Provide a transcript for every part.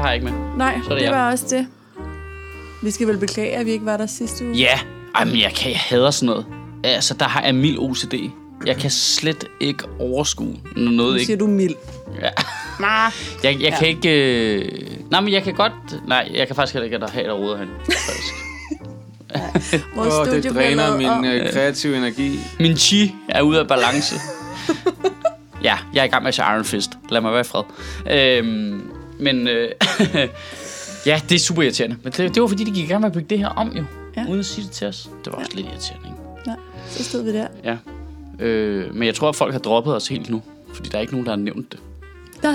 har jeg ikke med. Nej, Så er det, det jeg. var også det. Vi skal vel beklage, at vi ikke var der sidste uge. Ja, Ej, men jeg, kan, jeg hader sådan noget. Altså, der har jeg mild OCD. Jeg kan slet ikke overskue noget Nu ikke. siger du mild. Ja. Nej. Jeg, jeg Ja. kan ikke... Øh... Nej, men jeg kan godt... Nej, jeg kan faktisk heller ikke have der roder hen. Faktisk. Vores Åh, studie det dræner min om. øh, kreative energi. Min chi er ude af balance. ja, jeg er i gang med at se Iron Fist. Lad mig være i fred. Øhm, men øh, ja, det er super irriterende. Men det, det var fordi, de gik i gang med at bygge det her om jo. Ja. Ja. Uden at sige det til os. Det var også lidt irriterende, ikke? Nej, så stod vi der. Ja. Øh, men jeg tror, at folk har droppet os helt nu. Fordi der er ikke nogen, der har nævnt det.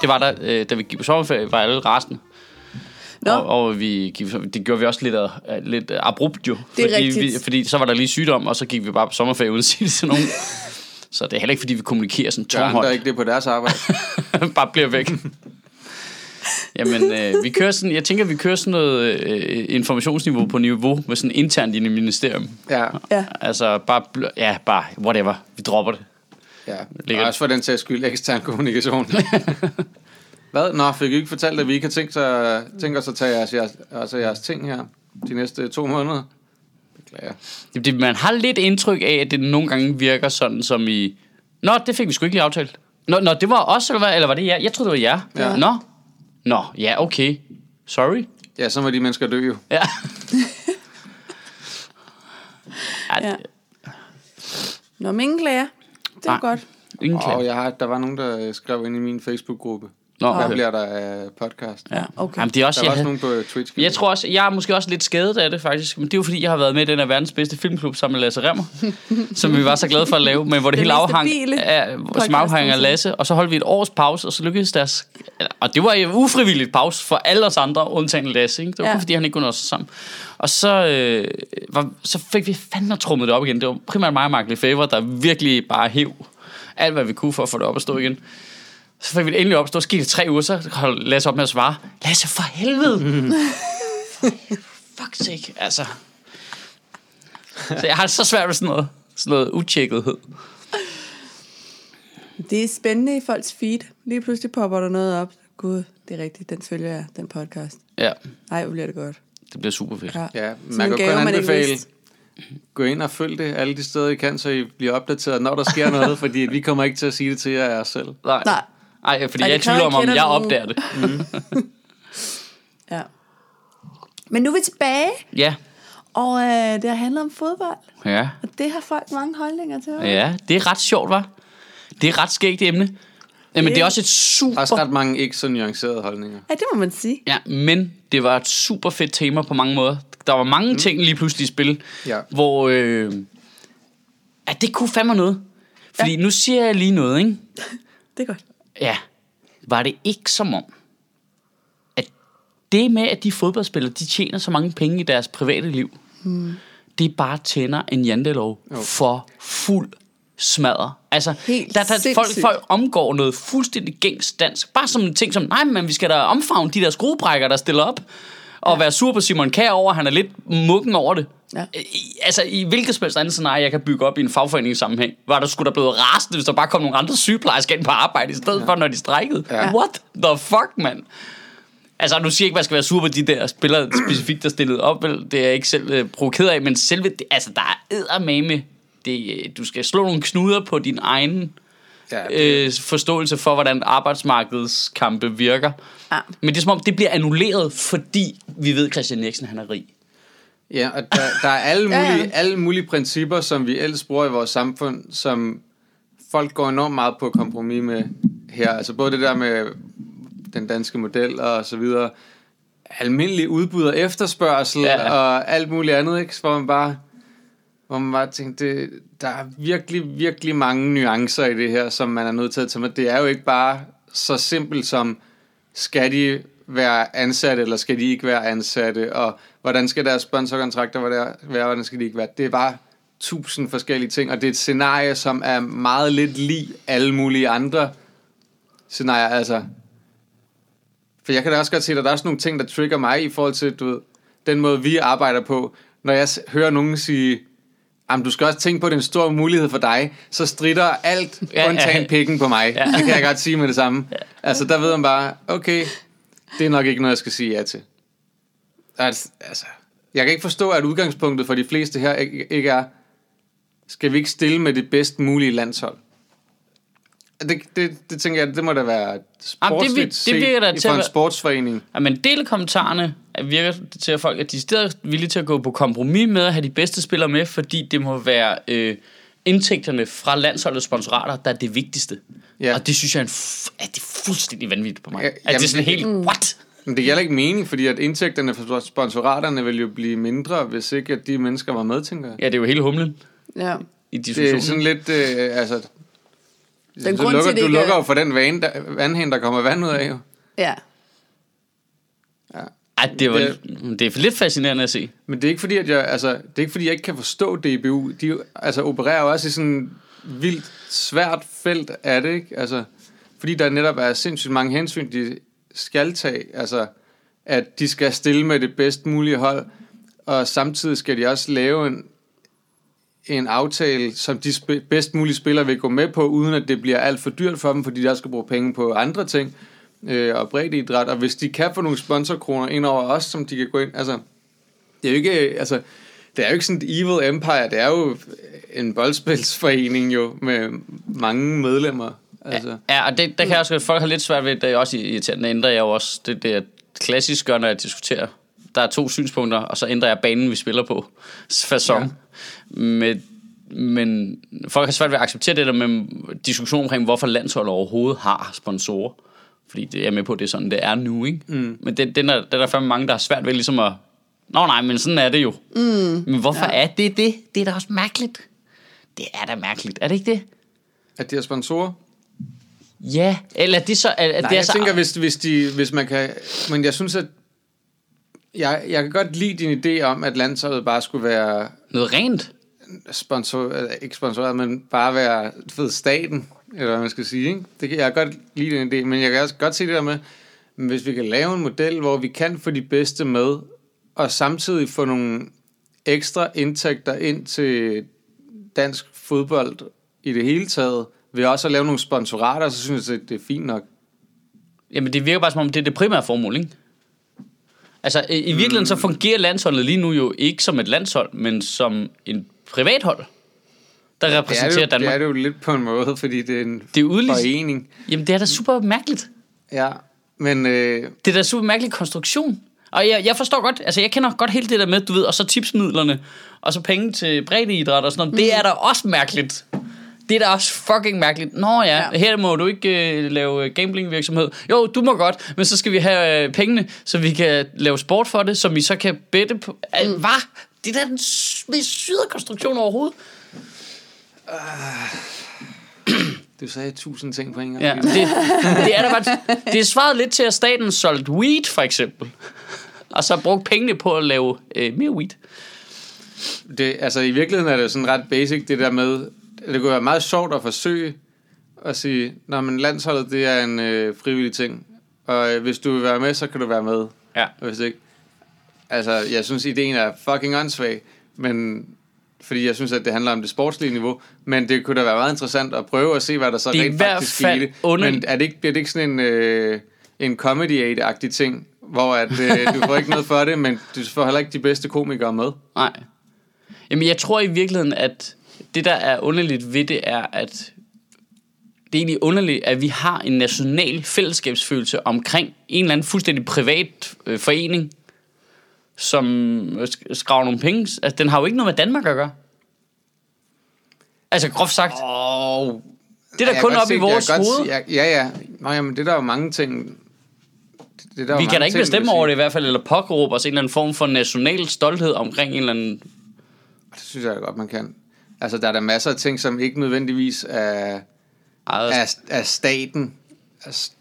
Det var der, øh, da vi gik på sommerferie, var alle rasende. Nå. Og, og vi gik, det gjorde vi også lidt, af- lidt abrupt jo. Det er fordi, rigtigt. Vi, fordi så var der lige sygdom, og så gik vi bare på sommerferie uden at sige det til nogen. så det er heller ikke, fordi vi kommunikerer sådan Gør andre tårnhøjt. ikke det på deres arbejde? bare bliver væk. Jamen, øh, vi kører sådan, jeg tænker, vi kører sådan noget øh, informationsniveau på niveau med sådan internt i et ministerium. Ja, Ja. Altså, bare, ja, bare, whatever. Vi dropper det. ja. Ligger- Og også for den sags skyld, ekstern kommunikation. Hvad? Nå, fik I ikke fortalt, at vi ikke har tænkt, sig, tænkt os at tage jeres, jeres, altså jeres ting her de næste to måneder? Beklager. Det, det, man har lidt indtryk af, at det nogle gange virker sådan som i... Nå, det fik vi sgu ikke lige aftalt. Nå, nå det var os, eller hvad? Eller var det jer? Jeg troede, det var jer. Ja. Nå. Nå, ja, okay. Sorry. Ja, så må de mennesker dø jo. Ja. ja, Nå, men ingen klager. Det Nej. godt. Ingen Og klage. jeg har, der var nogen, der skrev ind i min Facebook-gruppe. Nå, Hvad okay. bliver der af podcast? Ja. Okay. Jamen, det er også, Der var jeg, også havde, nogen på Twitch. jeg tror også, jeg er måske også lidt skadet af det, faktisk. Men det er jo fordi, jeg har været med i den her verdens bedste filmklub sammen med Lasse Remmer. som vi var så glade for at lave, men hvor det Den hele afhang af, som afhang af. Lasse. Og så holdt vi et års pause, og så lykkedes deres... Og det var en ufrivilligt pause for alle os andre, undtagen Lasse. Ikke? Det var Ja. fordi, han ikke kunne nå sig sammen. Og så, øh, var, så fik vi fandme trummet det op igen. Det var primært mig og Mark Lefebvre, der virkelig bare hæv alt, hvad vi kunne for at få det op at stå igen. Så fik vi det endelig op. Så det tre uger, så holdt Lasse op med at svare. Lasse, for helvede! Fuck sake, altså. Så jeg har det så svært med sådan noget, sådan noget utjekkethed. Det er spændende i folks feed. Lige pludselig popper der noget op. Gud, det er rigtigt. Den følger jeg, den podcast. Ja, Ej, hvor bliver det godt. det bliver super fedt. Ja. Ja, man kan gave, kun anbefale, gå ind og følg det alle de steder, I kan, så I bliver opdateret, når der sker noget, fordi vi kommer ikke til at sige det til jer selv. Nej. Nej. Ej, fordi Ej, jeg er i det kræver, tvivl om, jeg om jeg opdager det. Ja. Men nu er vi tilbage, Ja. og øh, det handler om fodbold. Ja. Og det har folk mange holdninger til. hva'? Ja, det er ret sjovt, var. Det er et ret skægt emne. Jamen, det er også et super... Også ret mange ikke så nuancerede holdninger. Ja, det må man sige. Ja, men det var et super fedt tema på mange måder. Der var mange mm. ting lige pludselig i spil, Ja. hvor øh, at det kunne fandme noget. Fordi ja. nu siger jeg lige noget, ikke? Det er godt. Ja. Var det ikke som om, at det med, at de fodboldspillere, de tjener så mange penge i deres private liv, mm. det bare tænder en jantelov for fuld smadre. Altså, Helt der, der, folk, sindssygt. folk omgår noget fuldstændig gængs dansk. Bare som en ting som, nej, men vi skal da omfavne de der skruebrækker, der stiller op. Og ja. være sur på Simon Kjær over, han er lidt mukken over det. Ja. I, altså, i hvilket som helst andet scenarie, jeg kan bygge op i en fagforeningssammenhæng, var der skulle der blevet rasende, hvis der bare kom nogle andre sygeplejersker ind på arbejde, i stedet ja. for, når de strækkede. Ja. What the fuck, mand? Altså, nu siger jeg ikke, at man skal være sur på de der spillere specifikt, der stillede op, vel? Det er jeg ikke selv øh, provokeret af, men selve, det, altså, der er eddermame. Det, øh, du skal slå nogle knuder på din egen Ja, det, øh, forståelse for, hvordan arbejdsmarkedskampe virker. Ja. Men det er som om, det bliver annulleret, fordi vi ved, at Christian Eriksen han er rig. Ja og der, der er alle mulige, Ja, ja, alle mulige principper, som vi ellers bruger i vores samfund, som folk går enormt meget på kompromis med her. Altså både det der med den danske model og så videre. Almindelig udbud og efterspørgsel Ja. ja. og alt muligt andet, ikke? Hvor man bare, hvor man bare tænker, det, der er virkelig, virkelig mange nuancer i det her, som man er nødt til at tage med. Det er jo ikke bare så simpelt som, skal de være ansatte, eller skal de ikke være ansatte, og hvordan skal deres sponsorkontrakter være, hvordan skal de ikke være. Det er bare tusind forskellige ting, og det er et scenarie, som er meget lidt lig alle mulige andre scenarier. Altså, for jeg kan da også godt se, at der er også nogle ting, der trigger mig i forhold til, du ved, den måde, vi arbejder på. Når jeg hører nogen sige, Jamen, du skal også tænke på, at det er en stor mulighed for dig, så strider alt Ja, undtagen ja. pikken på mig. Ja. Det kan jeg godt sige med det samme. Ja. Altså, der ved man bare, okay, det er nok ikke noget, jeg skal sige ja til. Altså, altså, jeg kan ikke forstå, at udgangspunktet for de fleste her ikke, er, skal vi ikke stille med det bedst mulige landshold? Det, det, det tænker jeg, det må da være sportsligt det set virker da i- til for at en sportsforening. Ja, men del kommentarerne virker det til, at folk er decideret villige til at gå på kompromis med at have de bedste spillere med, fordi det må være øh, indtægterne fra landsholdets sponsorater, der er det vigtigste. Ja. Og det synes jeg er, en f- at det er fuldstændig vanvittigt på mig. Ja, Ja, at det jamen, er sådan det- helt, what? Men det heller ikke mening, fordi at indtægterne fra sponsoraterne vil jo blive mindre, hvis ikke at de mennesker var med, tænker jeg. Ja, det er jo hele humlen Ja. i Det diskussionen. er sådan lidt, øh, altså... Den så grund lukker, til, det du lukker er- jo for den vane, der, vandhæn, der kommer vand ud af, jo. Ja. Ej, det, var, det er lidt fascinerende at se. Men det er ikke fordi, at jeg, altså, det er ikke fordi, jeg ikke kan forstå DBU. De altså, opererer jo også i sådan vildt svært felt er det, ikke? Altså, fordi der netop er sindssygt mange hensyn, de skal tage. Altså, at de skal stille med det bedst mulige hold, og samtidig skal de også lave en, en aftale, som de sp- bedst mulige spillere vil gå med på, uden at det bliver alt for dyrt for dem, fordi de også skal bruge penge på andre ting øh, og breddeidræt. Og hvis de kan få nogle sponsorkroner ind over os, som de kan gå ind... Altså, det er jo ikke... Altså, det er jo ikke sådan et evil empire, det er jo en boldspilsforening jo, med mange medlemmer. Altså, Ja, og det, der kan jeg også, folk har lidt svært ved, det er også irriterende, ændrer jeg jo også, det, det er klassisk gør, når jeg diskuterer. Der er to synspunkter, og så ændrer jeg banen, vi spiller på. Fasong. Ja. Men, men folk har svært ved at acceptere det der med diskussion omkring, hvorfor landsholdet overhovedet har sponsorer. Fordi det er med på, det er sådan, det er nu, ikke? Mm. Men det, den er, det er der fandme mange, der har svært ved ligesom at... Nå nej, men sådan er det jo. Mm. Men hvorfor ja. er det det? Det er da også mærkeligt. Det er da mærkeligt, er det ikke det? at de har sponsorer? Ja, eller er det så... Er, Nej, det er jeg så, tænker, hvis, hvis, de, hvis man kan... Men jeg synes, at... Jeg, jeg kan godt lide din idé om, at landsholdet bare skulle være Noget rent. sponsor, ikke sponsoreret, men bare være ved, staten, eller hvad man skal sige. Ikke? Det kan jeg kan godt lide den idé, men jeg kan også godt se det der med, men hvis vi kan lave en model, hvor vi kan få de bedste med, og samtidig få nogle ekstra indtægter ind til dansk fodbold i det hele taget, ved også at lave nogle sponsorater, så synes jeg, det er fint nok. Jamen, det virker bare som om, det er det primære formål, ikke? Altså, i, virkeligheden så fungerer landsholdet lige nu jo ikke som et landshold, men som en privathold, der Det er, repræsenterer det, jo, Danmark. det er det jo lidt på en måde, fordi det er en Det er udlig- forening. Jamen, det er da super mærkeligt. Ja, men øh, Det er da super mærkelig konstruktion. Og jeg, jeg forstår godt, altså jeg kender godt hele det der med, du ved, og så tipsmidlerne, og så penge til breddeidræt og sådan noget. Mm. Det er da også mærkeligt. Det er da også fucking mærkeligt. Nå ja, ja. Her må du ikke øh, lave øh, gamblingvirksomhed. Jo, du må godt, men så skal vi have øh, pengene, så vi kan lave sport for det, så vi så kan bette på... Mm. Hvad? Det er da den mest syde konstruktion overhovedet. Du sagde tusind ting på en gang. Ja, det, det er da bare... Det er svaret lidt til, at staten solgte weed, for eksempel. Og så brugt pengene på at lave øh, mere weed. Det, altså i virkeligheden er det sådan ret basic, det der med, det kunne være meget sjovt at forsøge at sige, når men landsholdet det er en øh, frivillig ting, og øh, hvis du vil være med, så kan du være med. Ja. Og hvis ikke, altså jeg synes ideen er fucking åndssvag, men fordi jeg synes, at det handler om det sportslige niveau, men det kunne da være meget interessant at prøve at se, hvad der så Det rent faktisk skete. underligt. Men er det ikke, bliver det ikke sådan en, øh, en comedy agtig ting, hvor at, øh, du får ikke noget for det, men du får heller ikke de bedste komikere med? Nej. Jamen, jeg tror i virkeligheden, at det, der er underligt ved det, er, at det er egentlig underligt, at vi har en national fællesskabsfølelse omkring en eller anden fuldstændig privat øh, forening, som øh, sk- skraver nogle penge. Altså, den har jo ikke noget med Danmark at gøre. Altså, groft sagt. Oh, Det er da kun op i vores hoved. Ja, ja. Nå, jamen, det er der jo mange ting... Det er der Vi kan da ikke ting, bestemme over det i hvert fald, eller pågråbe os en eller anden form for national stolthed omkring en eller anden... Det synes jeg godt, man kan. Altså, der er der masser af ting, som ikke nødvendigvis er, Eget, er, er staten,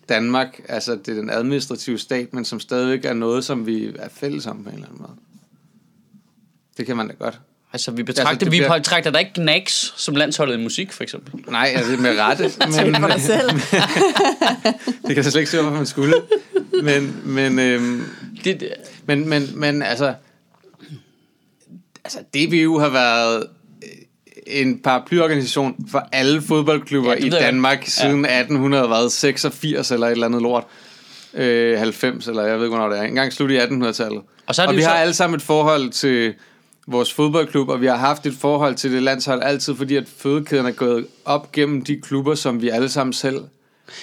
Danmark, altså det er den administrative stat, men som stadigvæk er noget, som vi er fælles om på en eller anden måde. Det kan man da godt. altså, vi betragter, Altså, det vi bliver- betragter der ikke Knacks som landsholdet i musik, for eksempel. Nej, altså med rette, men for dig selv. det kan jeg slet ikke se, hvorfor man skulle. Men, men, øhm, Det, det, Men, men, men altså, altså DBU har været en paraplyorganisation for alle fodboldklubber Ja, ja, i jeg Danmark godt. siden 1886 eller et eller andet lort. øh, 90, eller jeg ved ikke, hvornår det er. En gang slut i 1800-tallet. Og så og vi så- har alle sammen et forhold til vores fodboldklub, og vi har haft et forhold til det landshold altid, fordi at fødekæden er gået op gennem de klubber, som vi alle sammen selv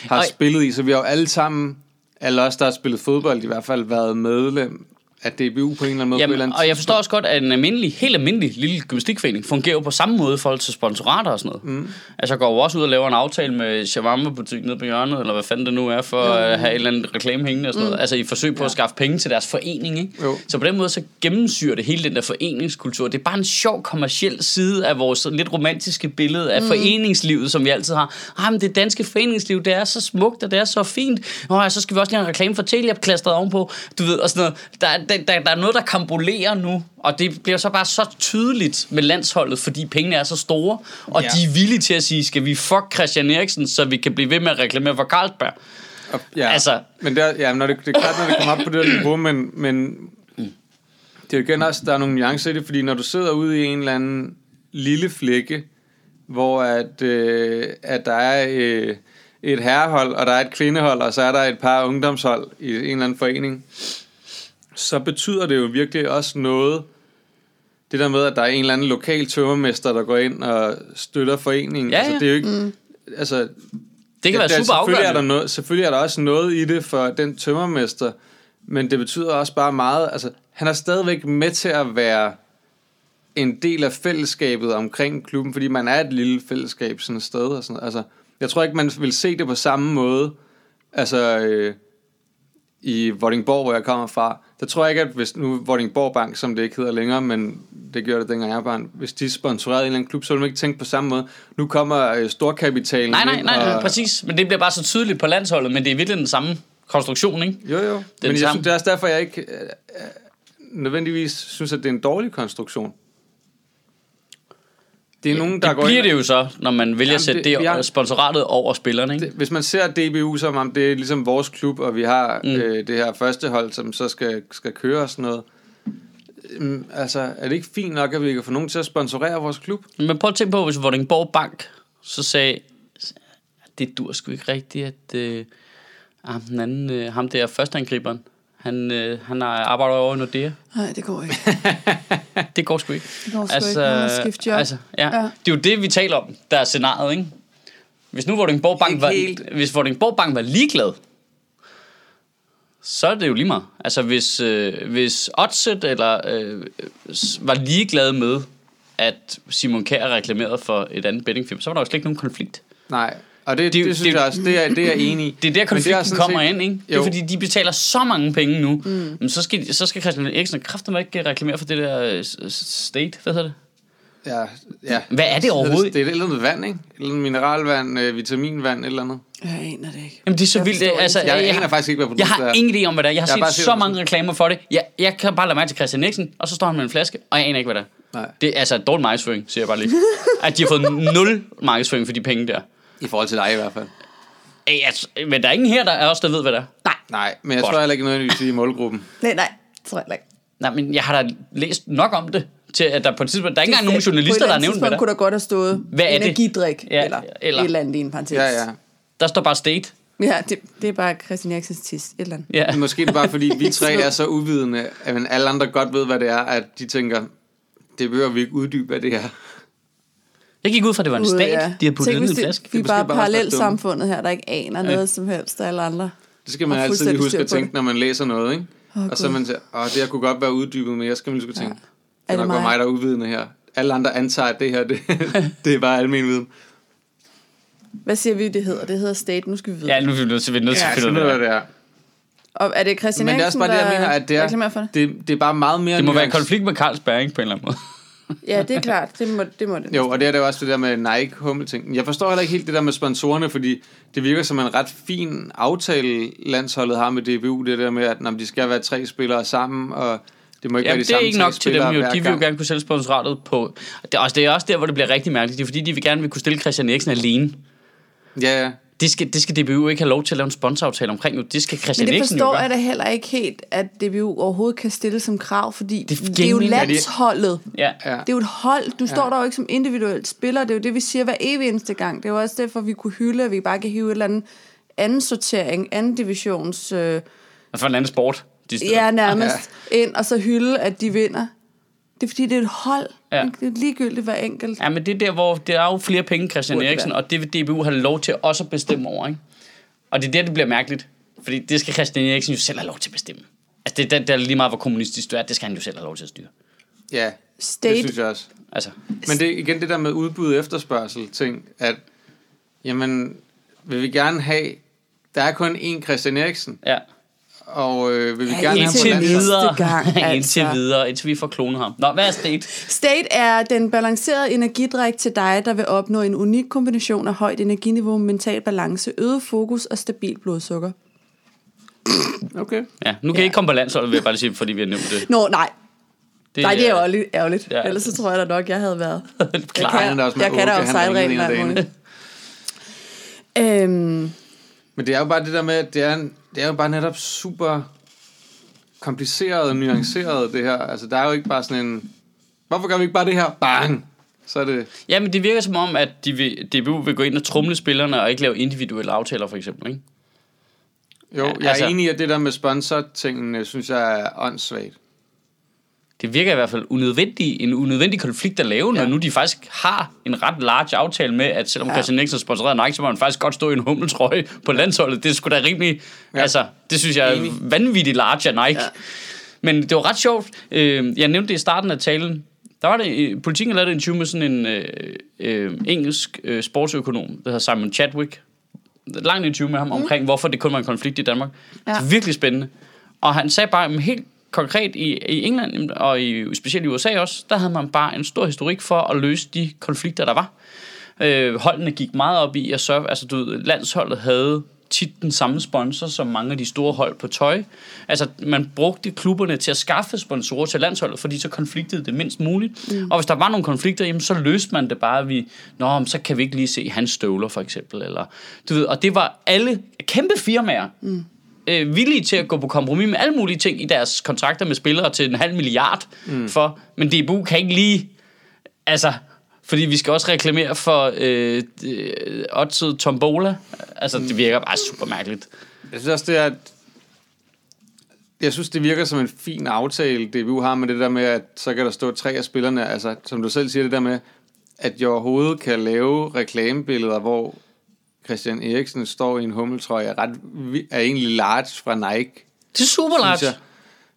har Og- spillet i. Så vi har jo alle sammen, alle os, der har spillet fodbold, i hvert fald været medlem af DBU på en eller anden måde. på et eller Jamen, andet og jeg forstår også godt, at en almindelig, helt almindelig lille gymnastikforening fungerer på samme måde i forhold til sponsorater og sådan noget. Mm. Altså jeg går jo også ud og laver en aftale med Shawarma butik nede på hjørnet, eller hvad fanden det nu er, for at have et eller andet reklame hængende og sådan noget. Altså i forsøg på at skaffe penge til deres forening, ikke? Jo. Så på den måde så gennemsyrer det hele den der foreningskultur. Det er bare en sjov kommersiel side af vores lidt romantiske billede af mm. foreningslivet, som vi altid har. Ah, men det danske foreningsliv, det er så smukt, og det er så fint. Nå, så skal vi også lige have en reklame for Telia klastret ovenpå. Du ved, og sådan noget. Der, er- der, der, der er noget, der kambolerer nu, og det bliver så bare så tydeligt med landsholdet, fordi pengene er så store, og Ja. de er villige til at sige, skal vi fuck Christian Eriksen, så vi kan blive ved med at reklamere for Carlsberg. Ja, Altså- Men der, ja, når det, det er klart, når det kommer op på det her niveau, men, men det er jo igen også, der er nogle nuancer i det, fordi når du sidder ude i en eller anden lille flække, hvor at, øh, at der er øh, et herrehold, og der er et kvindehold, og så er der et par ungdomshold i en eller anden forening, så betyder det jo virkelig også noget, det der med, at der er en eller anden lokal tømmermester, der går ind og støtter foreningen. Ja, Altså, ja. det er jo ikke, mm. altså, Det kan Ja, være der- super selvfølgelig er, der afgørende. noget, selvfølgelig er der også noget i det for den tømmermester, men det betyder også bare meget, altså han er stadigvæk med til at være en del af fællesskabet omkring klubben, fordi man er et lille fællesskab sådan et sted. Og sådan, altså, jeg tror ikke, man vil se det på samme måde, altså øh, i Vordingborg, hvor jeg kommer fra. Der tror jeg ikke, at hvis nu Vordingborg Bank, som det ikke hedder længere, men det gjorde det, dengang jeg var barn, hvis de sponsorerede en eller anden klub, så ville man ikke tænke på samme måde. Nu kommer øh, storkapitalen Nej, nej, nej, og- præcis. Men det bliver bare så tydeligt på landsholdet, men det er virkelig den samme konstruktion, ikke? Jo, jo. Men jeg samme. synes, det er også derfor, jeg ikke øh, øh, nødvendigvis synes, at det er en dårlig konstruktion. Det er nogen, der det går bliver ind, det jo så, når man vælger at sætte det- det, det sponsoratet over spillerne, ikke? det, hvis man ser DBU som om det er ligesom vores klub, og vi har mm. øh, det her første hold, som så skal, skal køre og sådan noget. Øhm, altså, er det ikke fint nok, at vi kan få nogen til at sponsorere vores klub? Men prøv at tænke på, hvis Vordingborg Bank så sagde, det dur sgu ikke rigtigt, at øh, ah, den anden, øh, ham der førsteangriberen, han, øh, han har arbejdet over i Nordea. Nej, det går ikke. Det går sgu ikke. Det går sgu ikke. Må skifte job. Altså, ja. Ja. Det er jo det, vi taler om, der er scenariet, ikke? Hvis nu Vordingborg Bank, Ikke var, helt. hvis Vordingborg Bank var ligeglad, så er det jo lige meget. Altså hvis, øh, hvis Odset eller, øh, var ligeglad med, at Simon Kjær reklamerede for et andet bettingfirma, så var der jo slet ikke nogen konflikt. Nej. Og det, det, Det er jo- det synes det er jeg også, det er, det er jeg enig i. Det er der konflikten sådan kommer set- ind, ikke? Det er Jo. fordi, de betaler så mange penge nu. Mm. Men så skal, så skal Christian Eriksen kraften ikke reklamere for det der øh, state. Hvad hedder det? Ja, ja. Hvad er det overhovedet? Det er et eller andet vand, ikke? Et eller andet mineralvand, øh, vitaminvand, et eller andet. Jeg aner det ikke. Jamen det er så Jeg vildt. det- Altså, det Jeg, jeg, aner faktisk ikke, hvad jeg produktet har er. ingen idé om, hvad det er. Jeg har, Jeg har bare set set så det mange reklamer for det. Jeg, jeg kan bare lade mig til Christian Eriksen, og så står han med en flaske, og jeg aner ikke, hvad det er. Nej. Det er altså dårlig markedsføring, siger jeg bare lige. at de har fået nul markedsføring for de penge der. I forhold til dig i hvert fald. Ej, altså, men der er ingen her, der er også, der ved, hvad det er. Nej. Nej, men jeg Godt. tror heller ikke nødvendigvis i målgruppen. Nej, nej, tror jeg ikke. Nej, men jeg har da læst nok om det, til at der på et tidspunkt, der er ikke engang nogen journalister, der har nævnt, hvad det kunne er. der godt have stået Hvad er det? energidrik, Ja, eller, eller- et eller andet i en parentes. Ja, ja. Der står bare state. Ja, det, det er bare Christian Eriksens tis, et eller andet. Ja. Måske er det bare fordi, vi tre er så uvidende, at men alle andre godt ved, hvad det er, at de tænker, det behøver vi ikke uddybe, hvad det er. Jeg gik ud fra, at det var en stat, ja. de havde puttet Tænk, ned i en det- flaske. Vi er bare bare også parallelt dumme. samfundet her, der ikke aner Ja. noget som helst af alle andre. Det skal man altid lige huske at tænke, det. når man læser noget, ikke? Åh, og så man siger, åh, det her kunne godt være uddybet mere, skal man lige skulle tænke. Det Er det nok bare mig? mig, der er uvidende her. Alle andre antager, at det her, det, det er bare almen viden. Hvad siger vi, det hedder? Det hedder State, nu skal vi vide. Ja, nu er vi nødt til, vi er nødt til Ja, at så finde ud jeg, af hvad det. er. Og er det Christian Men det er Eriksen, også bare det, jeg mener, at det for er, det? det, det er bare meget mere... Det må være en nuance. konflikt med Carlsberg, ikke, på en eller anden måde. Ja, det er klart. Det må det. Må det. Jo, og det er det jo også det der med Nike hummelting. Jeg forstår heller ikke helt det der med sponsorerne, fordi det virker som en ret fin aftale, landsholdet har med DBU, det der med, at når de skal være tre spillere sammen, og det må ikke Jamen, være de det er ikke nok til dem jo. De vil jo gerne kunne sælge sponsoratet på... Det er, også, det er også der, hvor det bliver rigtig mærkeligt. Det er fordi, de vil gerne vil kunne stille Christian Eriksen alene. Ja, ja. Det skal, det skal DBU ikke have lov til at lave en sponsoraftale omkring nu. Det skal Christian Men det forstår jeg da heller ikke helt, at DBU overhovedet kan stille som krav, fordi Det det, er jo landsholdet. Ja. ja. Det er jo et hold. Du står der jo ikke som individuel spiller. Det er jo det, vi siger hver evig eneste gang. Det er jo også derfor, vi kunne hylde, at vi bare kan hive et eller andet anden sortering, anden divisions, øh, For en anden sport. De steder. ja, nærmest ja. ind, og så hylde, at de vinder. Det er fordi, det er et hold. Ja. Det er ligegyldigt hver enkelt. Ja, men det er der, hvor der er jo flere penge, Christian Burde det Eriksen, være. og det vil DBU have lov til også at bestemme over, ikke? Og det er der, det bliver mærkeligt. Fordi det skal Christian Eriksen jo selv have lov til at bestemme. Altså, det er, det er lige meget, hvor kommunistisk du er, det skal han jo selv have lov til at styre. Ja, det State. synes jeg også. Altså, Men det er igen det der med udbud og efterspørgsel ting, at jamen, vil vi gerne have, der er kun én Christian Eriksen, ja. Og øh, vil vi Ja, gerne have ham på videre. gang, altså. Indtil videre, indtil vi får klonet ham. Nå, hvad er state? State er den balancerede energidrik til dig, der vil opnå en unik kombination af højt energiniveau, mental balance, øget fokus og stabil blodsukker. Okay. Ja, nu kan I ikke komme på landsholdet, vil jeg bare sige, fordi vi har nævnt det. Nå, nej. det Nej, det er ærgerligt. ærgerligt. Ja. Ja. Ellers så tror jeg da nok, jeg havde været. Klart. Jeg kan, også med jeg kan da ringer sejlreglen alt muligt. Øhm, Men det er jo bare det der med, at det er, en- det er jo bare netop super kompliceret og nuanceret, det her. Altså, der er jo ikke bare sådan en... Hvorfor gør vi ikke bare det her? Bang! Så er det... Ja, men det virker som om, at de vil, DBU vil gå ind og trumle spillerne, og ikke lave individuelle aftaler, for eksempel, ikke? Jo, jeg er altså- enig i, at det der med sponsor-tingene, synes jeg er åndssvagt. Det virker i hvert fald unødvendig, en unødvendig konflikt at lave, når Ja. nu de faktisk har en ret large aftale med, at selvom ja. Christian Eriksen er sponsoreret af Nike, så må man faktisk godt stå i en hummeltrøje på landsholdet. Det sgu da rimelig... Ja. Altså, det synes jeg er Enig. vanvittigt large af Nike. Ja. Men det var ret sjovt. Øh, Jeg nævnte det i starten af talen. Der var det, politikken lavede et interview med sådan en øh, øh, engelsk øh, sportsøkonom, der hedder Simon Chadwick. Langt interview med ham mm. omkring, hvorfor det kun var en konflikt i Danmark. Ja. Det er virkelig spændende. Og han sagde bare, helt konkret i, i England, og i, specielt i USA også, der havde man bare en stor historik for at løse de konflikter, der var. Øh, holdene gik meget op i at sørge, altså du ved, landsholdet havde tit den samme sponsor som mange af de store hold på tøj. Altså, man brugte klubberne til at skaffe sponsorer til landsholdet, fordi så konfliktede det mindst muligt. Mm. Og hvis der var nogle konflikter, jamen, så løste man det bare ved, Nå, så kan vi ikke lige se hans støvler, for eksempel. Eller, du ved, og det var alle kæmpe firmaer, mm. Øh, villige til at gå på kompromis med alle mulige ting i deres kontrakter med spillere til en halv milliard mm. for, men DBU kan ikke lige, altså, fordi vi skal også reklamere for øh, øh, Oddset Tombola. Altså, det virker bare super mærkeligt. Jeg synes også, det er... at- Jeg synes, det virker som en fin aftale, det vi har med det der med, at så kan der stå tre af spillerne, altså som du selv siger, det der med, at jeg overhovedet kan lave reklamebilleder, hvor Christian Eriksen står i en hummeltrøje, er, ret, er egentlig large fra Nike, Det er super large. jeg.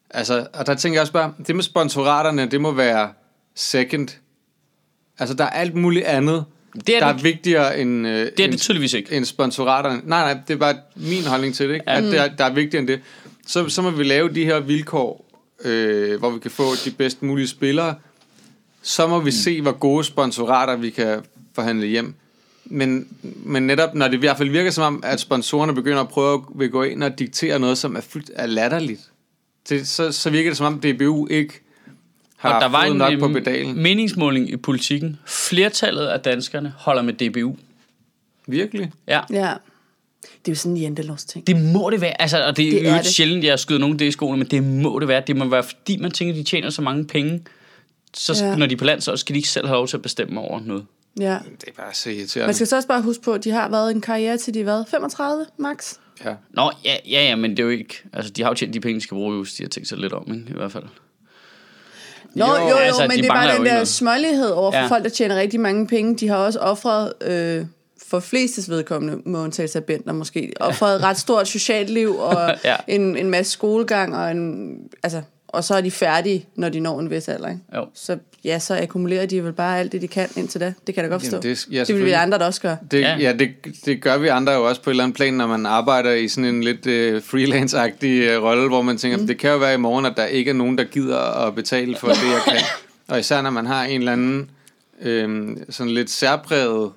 Altså, og der tænker jeg også bare, det med sponsoraterne, det må være second. Altså, der er alt muligt andet, Det er der er det, vigtigere end, øh, det, er end, det tydeligvis ikke. end sponsoraterne. Nej, nej, det er bare min holdning til det, ikke? At det er, der er vigtigere end det. Så, så må vi lave de her vilkår, øh, hvor vi kan få de bedst mulige spillere. Så må vi mm. se, hvor gode sponsorater vi kan forhandle hjem. Men, men netop, når det i hvert fald virker som om, at sponsorerne begynder at prøve at vil gå ind og diktere noget, som er fuldt er latterligt, det, så, så virker det som om, DBU ikke har Og der var en nok på pedalen. meningsmåling i politikken. Flertallet af danskerne holder med DBU. Virkelig? Ja. ja. Det er jo sådan en jantelovs ting. Det må det være. Altså, og det er, Det er er det. sjældent, jeg skyder nogen det i skoene, men det må det være. Det må være, fordi man tænker, de tjener så mange penge. Så ja. når de er på land, så skal de ikke selv have lov til at bestemme over noget. Ja. Det er bare så irriterende. Man skal så også bare huske på, at de har været en karriere til de er hvad? 35 max? Ja. Nå, ja, ja, ja, men det er jo ikke... Altså, de har jo tjent de penge, de skal bruge, hvis de har tænkt sig lidt om, ikke? I hvert fald. Nå, Jo, jo, jo, altså, men de det er bare den der smålighed over for Ja. ja. folk, der tjener rigtig mange penge. De har også offret, øh, for flestes vedkommende, må undtagelse af Bentner måske, offret et ret stort socialt liv og Ja. ja. en, en masse skolegang, og, en, altså, og så er de færdige, når de når en vis alder. Ikke? Jo. Så ja, så akkumulerer de vel bare alt det, de kan indtil da. Det kan jeg da godt forstå. Jamen, det- ja, det vil vi andre da også gøre. Det, Ja. ja, ja det, det gør vi andre jo også på et eller andet plan, når man arbejder i sådan en lidt øh, freelance-agtig øh, rolle, hvor man tænker, mm. det kan jo være i morgen, at der ikke er nogen, der gider at betale for det, jeg kan. Og især når man har en eller anden øh, sådan lidt særpræget,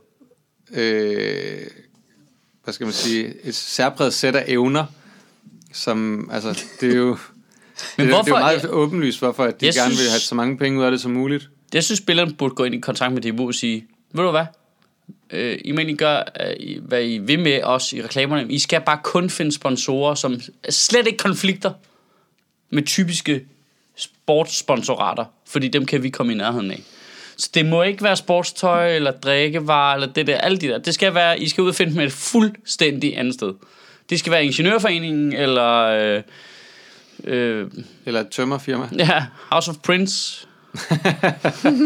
øh, hvad skal man sige, et særpræget sæt af evner, som, altså, det er jo... Men det, er- det er hvorfor- jo meget åbenlyst, hvorfor at de Jeg gerne vil synes- have så mange penge ud af det som muligt. Jeg synes, spillerne burde gå ind i kontakt med DBU og sige, ved du hvad? Øh, I må egentlig gøre, øh, I- hvad I vil med os i reklamerne. I skal bare kun finde sponsorer, som slet ikke konflikter med typiske sportssponsorater, fordi dem kan vi komme i nærheden af. Så det må ikke være sportstøj, eller drikkevarer, eller det der, alle de der. Det skal være, I skal ud og finde dem et fuldstændig andet sted. Det skal være Ingeniørforeningen, eller øh, øh, Eller et tømmerfirma. ja, House of Prince. Jamen,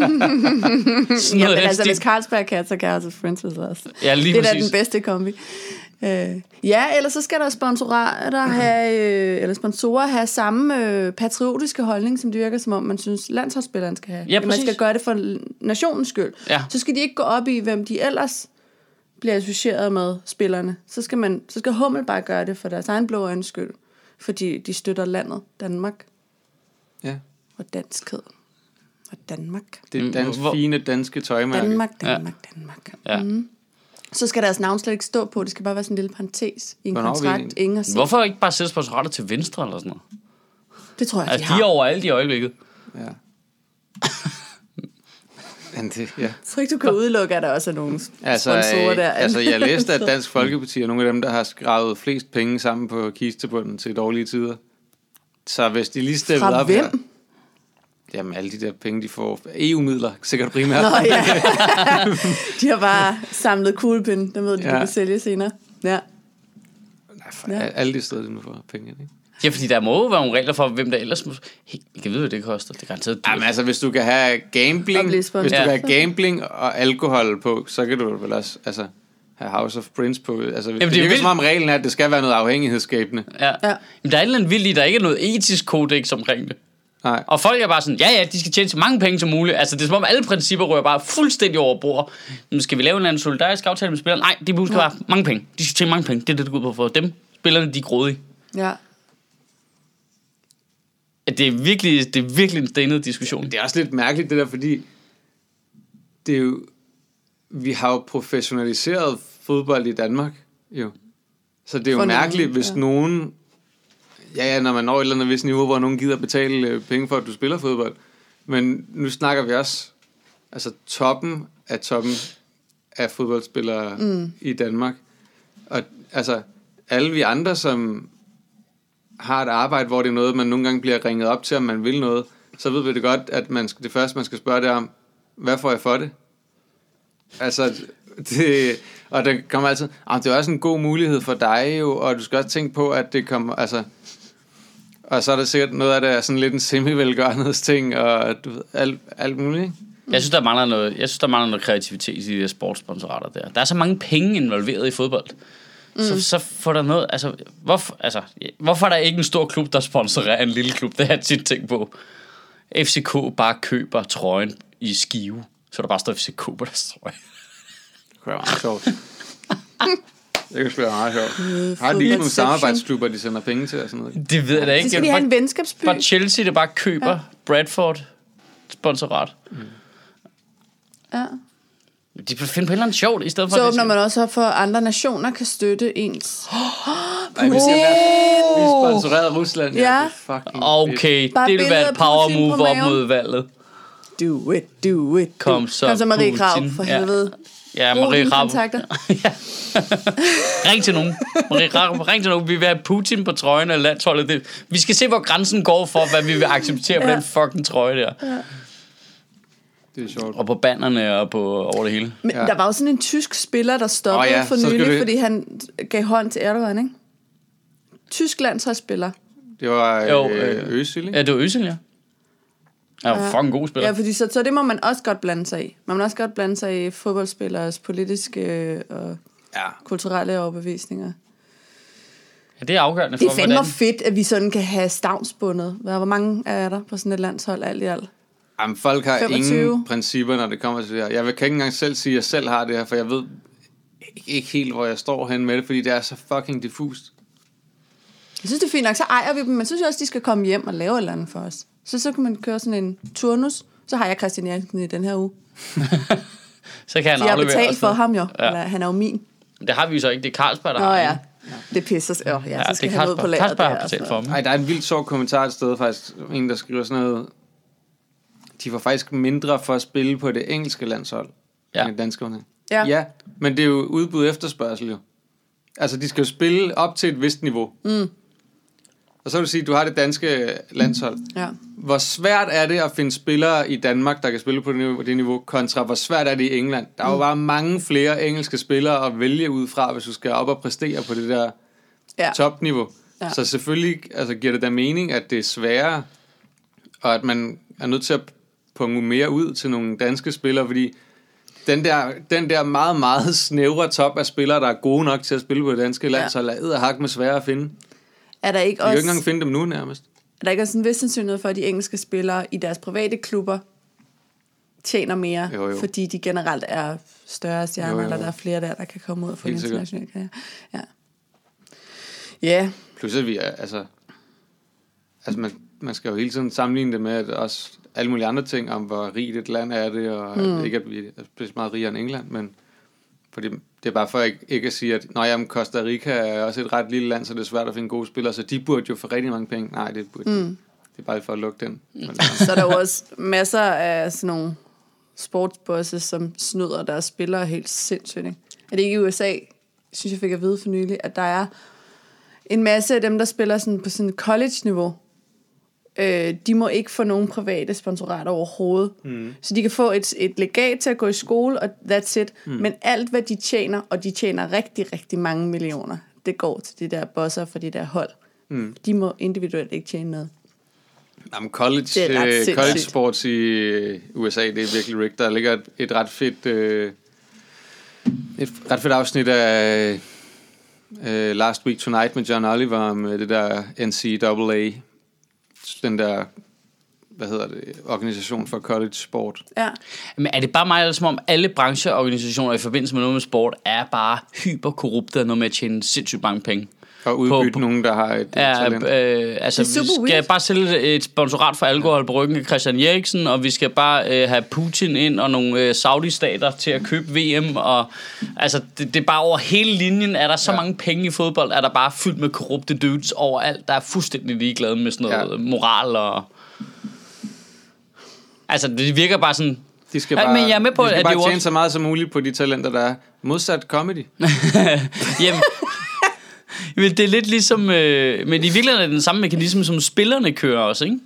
noget altså, hvis Carlsberg kan, så kan House of Friends også. Ja, lige det er da den bedste kombi. Øh, ja, eller så skal der sponsorater have, øh, eller sponsorer have samme øh, patriotiske holdning, som det virker som om, man synes, landsholdsspilleren skal have. Ja, man skal gøre det for nationens skyld. Ja. Så skal de ikke gå op i, hvem de ellers bliver associeret med spillerne. Så skal, man, så skal Hummel bare gøre det for deres egen blå øjnes skyld. Fordi de støtter landet, Danmark Ja. og danskhed. Og Danmark. Det er Mm, dansk, hvor- fine danske tøjmærke. Danmark, Ja. Danmark, Danmark. Ja. Så skal deres navn slet ikke stå på. Det skal bare være sådan en lille parentes i en Hvornår er vi kontrakt. egentlig- Ingen. Hvorfor ikke bare sætte sponsorater til venstre eller sådan noget? Det tror jeg, Altså, de de er har. overalt i øjeblikket. Ja. Men det, ja. Så ikke du kan udelukke, at der også er nogle Altså, sponsorer øh, der. altså, jeg læste, at Dansk Folkeparti er nogle af dem, der har skravet flest penge sammen på kistebunden til dårlige tider. Så hvis de lige steppede Fra op hvem? her... Jamen, alle de der penge, de får... EU-midler, sikkert primært. Nå ja. de har bare samlet kuglepind. Den ved de, ja. Kan sælge senere. Ja. Nej, for Ja. Alle de steder, de nu får penge. Ikke? Ja, fordi der må jo være nogle regler for, hvem der ellers må... Hey, jeg kan vide, hvad det koster. Det er garanteret dyrt. Jamen altså, hvis du kan have gambling, hvis du kan have gambling og alkohol på, så kan du vel også altså, have House of Prince på. Altså, Jamen, det det er vildt. som om reglen er, at det skal være noget afhængighedsskabende. Ja. Ja. Men der er et eller andet vildt i, der ikke er noget etisk kodex omkring det. Nej. Og folk er bare sådan, ja ja, de skal tjene så mange penge som muligt. Altså det er som om alle principper rører bare fuldstændig over bord. Men skal vi lave en eller anden solidarisk aftale med spillerne? Nej, de skal bare mange penge. De skal tjene mange penge. Det er det, det går ud på for dem. Spillerne, de er grådige. ja. Det er virkelig, det er virkelig en stenet diskussion. Det er også lidt mærkeligt det der, fordi det er jo, vi har jo professionaliseret fodbold i Danmark, jo. Så det er jo For mærkeligt, nogen, hvis ja. nogen, ja, ja, når man når et eller andet vis niveau, hvor nogen gider betale øh, penge for, at du spiller fodbold. Men nu snakker vi også, altså toppen af toppen af fodboldspillere mm. i Danmark. Og altså, alle vi andre, som har et arbejde, hvor det er noget, man nogle gange bliver ringet op til, om man vil noget, så ved vi det godt, at man skal, det første, man skal spørge, det er om, hvad får jeg for det? Altså, det, og det kommer altid, ah, det er også en god mulighed for dig jo, og du skal også tænke på, at det kommer, altså, og så er der sikkert noget af det er sådan lidt en semi-velgørenhedsting, og du ved, alt, alt muligt. Jeg synes, der mangler noget, jeg synes, der mangler noget kreativitet i de der sportssponsorater der. Der er så mange penge involveret i fodbold. Mm. Så, så får der noget, altså hvorfor, altså, hvorfor er der ikke en stor klub, der sponsorerer en lille klub? Det har jeg tit tænkt på. FCK bare køber trøjen i skive, så der bare står FCK på deres trøje. Det kunne være meget sjovt. det sgu være meget sjovt. Har de ikke nogle samarbejdsklubber, de sender penge til og sådan noget? Det ved jeg da ikke. Så skal Det de er have en bare, venskabsby. bare Chelsea, der bare køber ja. Bradford sponsorat. Ja. De får finde på et eller andet sjovt, i stedet for Så at åbner man også op for, at andre nationer kan støtte ens. Ej, vi er sponsoreret af Rusland. Ja. Ja. Er. Okay, Bare det vil være af et power Putin på move op mod valget. Do it, do it. Kom do. så, Kom så Marie Putin. Krav, for Ja. helvede. Ja, Brug Marie kontakter. ja. Ring til nogen. Marie Rapp, ring til nogen. Vi vil have Putin på trøjen af landsholdet. Det, vi skal se, hvor grænsen går for, hvad vi vil acceptere på Ja. den fucking trøje der. Det er sjovt. Og på bannerne og på over det hele. Men Ja. der var jo sådan en tysk spiller, der stoppede Åh ja, oh, for nylig, du- fordi han gav hånd til Erdogan, ikke? Tysk landsholdsspiller. Det var Jo, øh, øh, Øsil, ikke? Ja, det var Øsel, ja. Ja, Ja. fucking god spiller. Ja, fordi så, så det må man også godt blande sig i. Man må også godt blande sig i fodboldspillers politiske øh, og Ja. kulturelle overbevisninger. Ja, det er afgørende for, Det er fandme hvordan... fedt, at vi sådan kan have stavnsbundet. Hvor mange er der på sådan et landshold alt i alt? Jamen, folk har 25. ingen principper, når det kommer til det her. Jeg vil- kan ikke engang selv sige, at jeg selv har det her, for jeg ved ikke- helt, hvor jeg står hen med det, fordi det er så fucking diffust. Jeg synes, det er fint nok. Så ejer vi dem, men jeg synes også, de skal komme hjem og lave et eller andet for os. Så så kan man køre sådan en turnus. Så har jeg Christian Jensen i den her uge. Så kan han Så jeg har betalt for ham jo. Ja. Eller, han er jo min. Det har vi jo så ikke. Det er Carlsberg, der Nå har ja. Det pisser sig. Ja, ja, Ja, så skal det er han ud på Carlsberg. lageret Carlsberg har betalt for ham. Nej, der er en vildt sjov kommentar et sted faktisk. En, der skriver sådan noget. De får faktisk mindre for at spille på det engelske landshold, Ja. end danskerne. Ja. ja. men det er jo udbud efterspørgsel jo. Altså, de skal jo spille op til et vist niveau. Mm. Og så vil du sige, at du har det danske landshold. Ja. Hvor svært er det at finde spillere i Danmark, der kan spille på det niveau, det niveau kontra hvor svært er det i England? Der er jo bare mange flere engelske spillere at vælge ud fra, hvis du skal op og præstere på det der Ja. topniveau. Ja. Så selvfølgelig altså, giver det da mening, at det er sværere, og at man er nødt til at punge mere ud til nogle danske spillere, fordi den der, den der meget, meget snævre top af spillere, der er gode nok til at spille på det danske landshold, er edderhak med svære at finde. Er der ikke kan jo også, ikke engang finde dem nu nærmest. er der ikke også en vis sandsynlighed for, at de engelske spillere i deres private klubber tjener mere, Jo, jo. fordi de generelt er større stjerner, Jo, jo. eller der er flere der, der kan komme ud og få en international karriere. Ja. Ja, Plus at vi er, altså, altså man, man skal jo hele tiden sammenligne det med, at også alle mulige andre ting, om hvor rigt et land er det, og mm. ikke at vi er specielt meget rigere end England, men fordi det er bare for ikke, ikke at sige, at Nå, jamen, Costa Rica er også et ret lille land, så det er svært at finde gode spillere, så de burde jo få rigtig mange penge. Nej, det burde mm. Det er bare for at lukke den. Men, så er der jo også masser af sådan nogle sportsbosses, som snyder deres spillere helt sindssygt. Ikke? Er det ikke i USA, synes jeg fik at vide for nylig, at der er en masse af dem, der spiller sådan på sådan college-niveau, øh, de må ikke få nogen private sponsorater overhovedet. Mm. Så de kan få et, et legat til at gå i skole, og that's it. Mm. Men alt, hvad de tjener, og de tjener rigtig, rigtig mange millioner, det går til de der bosser for de der hold. Mm. De må individuelt ikke tjene noget. Jamen, college, Det er øh, college sports i øh, USA, det er virkelig rigged. Der ligger et, et ret fedt øh, et ret fedt afsnit af øh, Last Week Tonight med John Oliver om øh, det der NCAA, den der, hvad hedder det, organisation for college sport. Ja. Men er det bare mig, eller som om alle brancheorganisationer i forbindelse med noget med sport, er bare hyperkorrupte og noget med at tjene sindssygt mange penge? Og udbytte på- nogen, der har et Ja, talent. øh, altså, Det er super vi skal weird. bare sælge et sponsorat for alkohol på ryggen af Christian Eriksen, og vi skal bare øh, have Putin ind og nogle øh, Saudi-stater til at købe VM, og altså, det, det er bare over hele linjen, er der så Ja. mange penge i fodbold, er der bare fyldt med korrupte dudes overalt, der er fuldstændig ligeglade med sådan noget Ja. moral og... Altså, det virker bare sådan... De skal Ja, bare, men jeg er med på, de skal at bare det tjene også- så meget som muligt på de talenter, der er. Modsat comedy. Jamen, men det er lidt ligesom... Øh, men i virkeligheden er det den samme mekanisme, som spillerne kører også, ikke?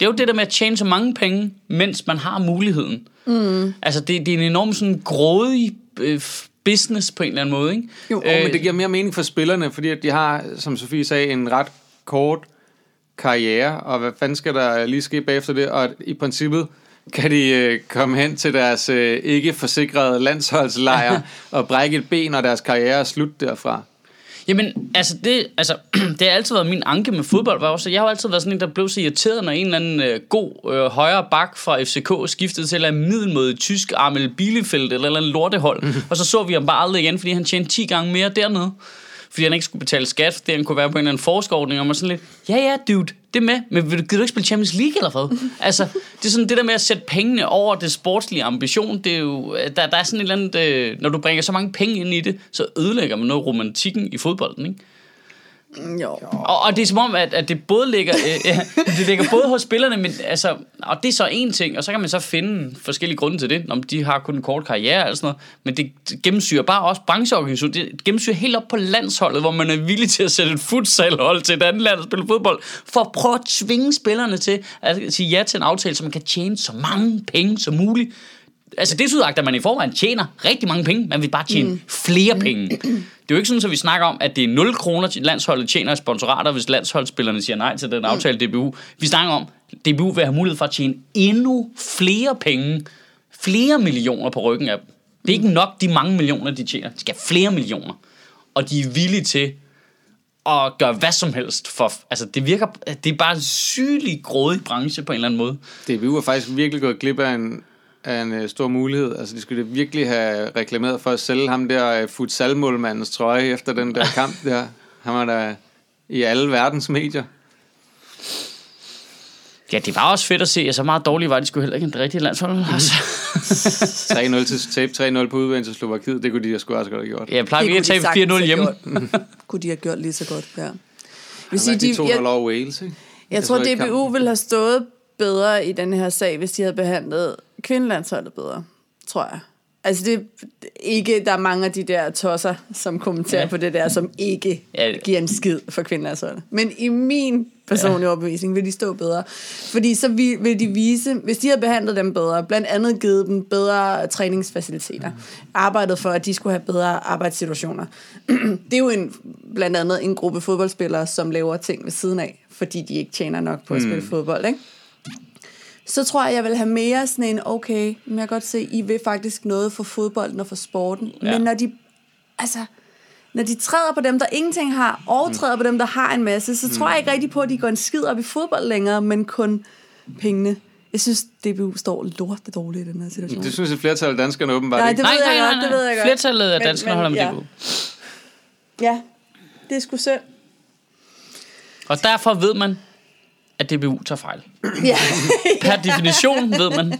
Det er jo det der med at tjene så mange penge, mens man har muligheden. Mm. Altså, det, det er en enormt sådan grådig øh, business på en eller anden måde, ikke? Jo, Øh, men det giver mere mening for spillerne, fordi at de har, som Sofie sagde, en ret kort karriere, og hvad fanden skal der lige ske bagefter det? Og at i princippet kan de øh, komme hen til deres øh, ikke forsikrede landsholdslejr og brække et ben, og deres karriere er slut derfra. Jamen, altså det, altså, det har altid været min anke med fodbold. Var også, jeg har jo altid været sådan en, der blev så irriteret, når en eller anden øh, god øh, højre bak fra FCK skiftede til en middelmåde tysk Armel Bielefeld eller andet lortehold. Mm. Og så så vi ham bare aldrig igen, fordi han tjente 10 gange mere dernede. Fordi han ikke skulle betale skat, fordi han kunne være på en eller anden forskerordning. Og man sådan lidt, ja ja dude, det er med, men vil du, gider du ikke spille Champions League eller hvad? altså, det er sådan det der med at sætte pengene over det sportslige ambition, det er jo, der, der er sådan et eller andet, øh, når du bringer så mange penge ind i det, så ødelægger man noget romantikken i fodbolden, ikke? Jo. Og, og det er som om, at, at det både ligger, øh, øh det ligger både hos spillerne, men altså, og det er så en ting, og så kan man så finde forskellige grunde til det, om de har kun en kort karriere eller sådan noget, men det gennemsyrer bare også brancheorganisationen, det gennemsyrer helt op på landsholdet, hvor man er villig til at sætte et futsalhold til et andet land og spille fodbold, for at prøve at tvinge spillerne til at sige ja til en aftale, så man kan tjene så mange penge som muligt. Altså det er at man i forvejen tjener rigtig mange penge, man vil bare tjene mm. flere penge. Det er jo ikke sådan, at vi snakker om, at det er 0 kroner, til landsholdet tjener i sponsorater, hvis landsholdsspillerne siger nej til den aftale DBU. Vi snakker om, at DBU vil have mulighed for at tjene endnu flere penge, flere millioner på ryggen af dem. Det er ikke nok de mange millioner, de tjener. De skal have flere millioner. Og de er villige til at gøre hvad som helst for... Altså, det virker... Det er bare en sygelig grådig branche på en eller anden måde. DBU er faktisk virkelig gået glip af en, af en uh, stor mulighed. Altså, de skulle virkelig have reklameret for at sælge ham der uh, futsalmålmandens trøje efter den der kamp der. Han var der i alle verdens medier. Ja, det var også fedt at se, at så meget dårligt var de skulle heller ikke en rigtig landshold. Altså. 3-0 til tabe 3-0 på udbanen til Slovakiet, det kunne de sgu også godt have gjort. Ja, jeg plejer Det vi at tabe sagtens 4-0 have hjemme. gjort. kunne de have gjort lige så godt, ja. Jeg, vil Sige, de, de, 2-0 jeg, over Wales, ikke? jeg Jeg tror, DBU ville have stået bedre i den her sag, hvis de havde behandlet kvindelandsholdet bedre, tror jeg. Altså, det er ikke, der er mange af de der tosser, som kommenterer Ja. på det der, som ikke Ja. giver en skid for kvindelandsholdet. Men i min personlige ja. overbevisning vil de stå bedre. Fordi så vil, vil de vise, hvis de havde behandlet dem bedre, blandt andet givet dem bedre træningsfaciliteter, arbejdet for, at de skulle have bedre arbejdssituationer. det er jo en, blandt andet en gruppe fodboldspillere, som laver ting ved siden af, fordi de ikke tjener nok på at spille fodbold, ikke? Så tror jeg, jeg vil have mere sådan en, okay, men jeg kan godt se, I vil faktisk noget for fodbolden og for sporten. Ja. Men når de, altså, når de træder på dem, der ingenting har, og Mm. træder på dem, der har en masse, så tror jeg ikke rigtig på, at de går en skid op i fodbold længere, men kun pengene. Jeg synes, DBU står lorte dårligt i den her situation. Det synes et flertal af danskerne åbenbart Nej, ikke. det- ved jeg godt, det ved jeg godt. Flertallet af danskerne men, holder med ja. DBU. Ja, det er sgu synd. Og derfor ved man, at DBU tager fejl. Ja, Per definition ved man.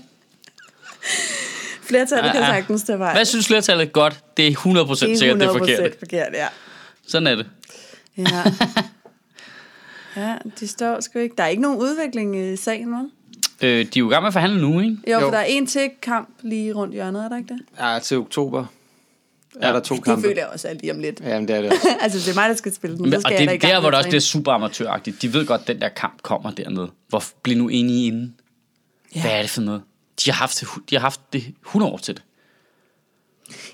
flertallet kan Ja, ja. sagtens tage vej. Hvad synes flertallet godt? Det er 100% det er sikkert, det er forkert. 100% forkert, ja. Sådan er det. Ja. Ja, de står sgu ikke. Der er ikke nogen udvikling i sagen, vel? Øh, de er jo i gang med at forhandle nu, ikke? Jo, jo, Jo. for der er en til kamp lige rundt hjørnet, er der ikke det? Ja, til oktober Ja. er der to Det kampe. føler jeg også er lige om lidt. Jamen, det er det altså, det er mig, der skal spille den, så Men, og skal jeg det er der, hvor det også det er super amatøragtigt. De ved godt, at den der kamp kommer dernede. Hvor bliv nu enige inden. Ja. Hvad er det for noget? De har haft, de har haft det 100 år til det.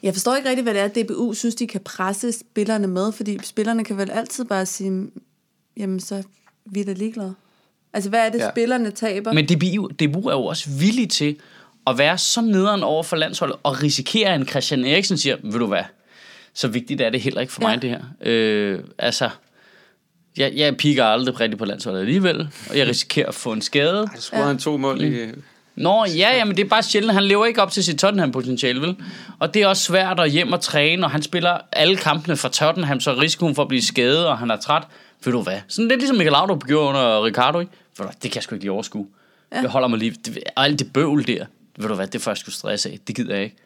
Jeg forstår ikke rigtig, hvad det er, at DBU synes, de kan presse spillerne med, fordi spillerne kan vel altid bare sige, jamen så er vi da ligeglade. Altså, hvad er det, Ja. spillerne taber? Men DBU, DBU er jo også villig til at være så nederen over for landsholdet og risikere, en Christian Eriksen siger, ved du hvad, så vigtigt er det heller ikke for mig, Ja. det her. Øh, altså, jeg, jeg piker aldrig rigtig på landsholdet alligevel, og jeg risikerer at få en skade. Så scorede han to mål i... Nå, ja, ja, men det er bare sjældent. Han lever ikke op til sit Tottenham-potentiale, vel? Og det er også svært at hjem og træne, og han spiller alle kampene for Tottenham, så risikoen for at blive skadet, og han er træt. Ved du hvad? Sådan lidt ligesom Michael Laudrup gjorde under Ricardo, ikke? Hvad, det kan jeg sgu ikke lige overskue. Ja. Jeg holder mig lige... Og alt det bøvl der, ved du hvad, det får jeg sgu stress af. Det gider jeg ikke.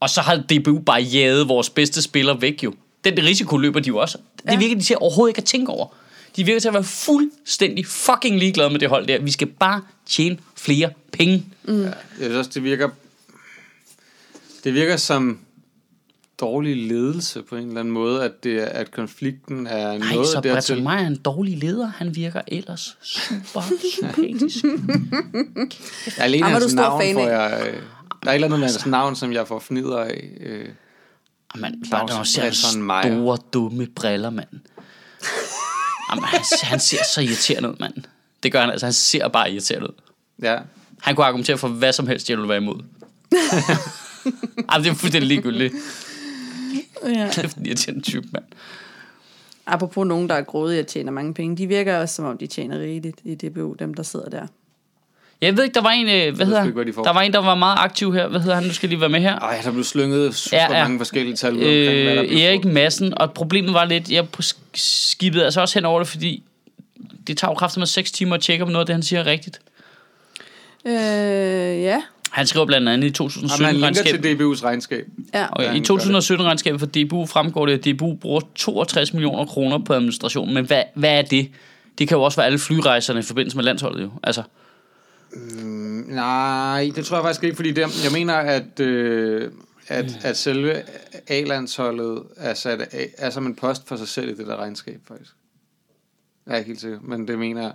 Og så har DBU bare jaget vores bedste spiller væk jo. Den risiko løber de jo også. Det Ja. virker de til overhovedet ikke at tænke over. De virker til at være fuldstændig fucking ligeglade med det hold der. Vi skal bare tjene flere penge. Jeg synes også, det virker... Det virker som dårlig ledelse på en eller anden måde, at, det, er- at konflikten er Nej, noget så dertil. Breton er en dårlig leder. Han virker ellers super sympatisk. Alene er du hans navn fan får jeg... øh, Der er et eller andet med hans navn, som jeg får fnider af. Øh, ser hans Breton Meyer. store, dumme briller, mand. Jamen, han, han ser så irriterende ud, mand. Det gør han altså. Han ser bare irriterende ud. ja. Han kunne argumentere for hvad som helst, jeg ville være imod. Jamen, det er fuldstændig ligegyldigt. Ja. Kæft, en irriterende type, mand. Apropos nogen, der er grådige og tjener mange penge, de virker også, som om de tjener rigeligt i DBU, dem der sidder der. Jeg ved ikke, der var en, øh, hvad hedder ikke, hvad de får. Der var en, der var meget aktiv her. Hvad hedder han? Nu skal lige være med her. Ej, der blev slynget super Ja, ja, mange forskellige tal ud omkring, hvad der øh, Erik. Madsen, og problemet var lidt, jeg på sk- skibet altså også hen over det, fordi det tager jo kraftigt med 6 timer at tjekke, om noget af det, han siger er rigtigt. Øh, ja. Han skriver blandt andet i Jamen, han linker 2017-regnskabet. til DBU's regnskab. Ja. Og Ja, i han gør 2017-regnskabet for DBU fremgår det, at DBU bruger 62 millioner kroner på administration. Men hvad, hvad er det? Det kan jo også være alle flyrejserne i forbindelse med landsholdet jo. Altså, Nej, det tror jeg faktisk ikke, fordi det, jeg mener, at, øh, at, at selve A-landsholdet er, sat af, er som en post for sig selv i det der regnskab, faktisk. Jeg er ikke helt sikker, men det mener jeg.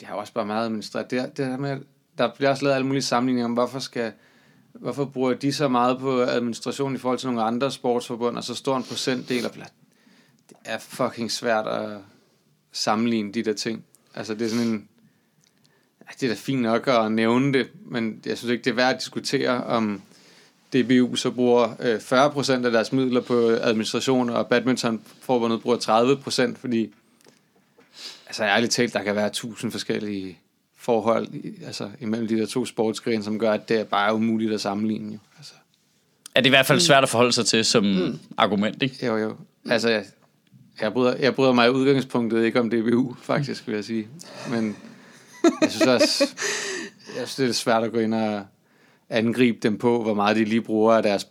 Det har jo også bare meget administreret. Det, det her med, der bliver også lavet alle mulige sammenligninger om, hvorfor skal hvorfor bruger de så meget på administration i forhold til nogle andre sportsforbund, og så stor en procentdel af. Det er fucking svært at sammenligne de der ting. Altså, det er sådan en... Det er da fint nok at nævne det, men jeg synes ikke, det er værd at diskutere, om DBU så bruger øh, 40% af deres midler på administration, og badmintonforbundet bruger 30%, fordi altså ærligt talt, der kan være tusind forskellige forhold altså, imellem de der to sportsgrene, som gør, at det er bare umuligt at sammenligne. Jo. Altså, er det i hvert fald svært at forholde sig til som mm. argument, ikke? jo, jo. Altså, jeg, jeg, bryder, jeg bryder mig i udgangspunktet ikke om DBU, faktisk, vil jeg sige. Men jeg synes også, jeg synes, det er svært at gå ind og angribe dem på, hvor meget de lige bruger af deres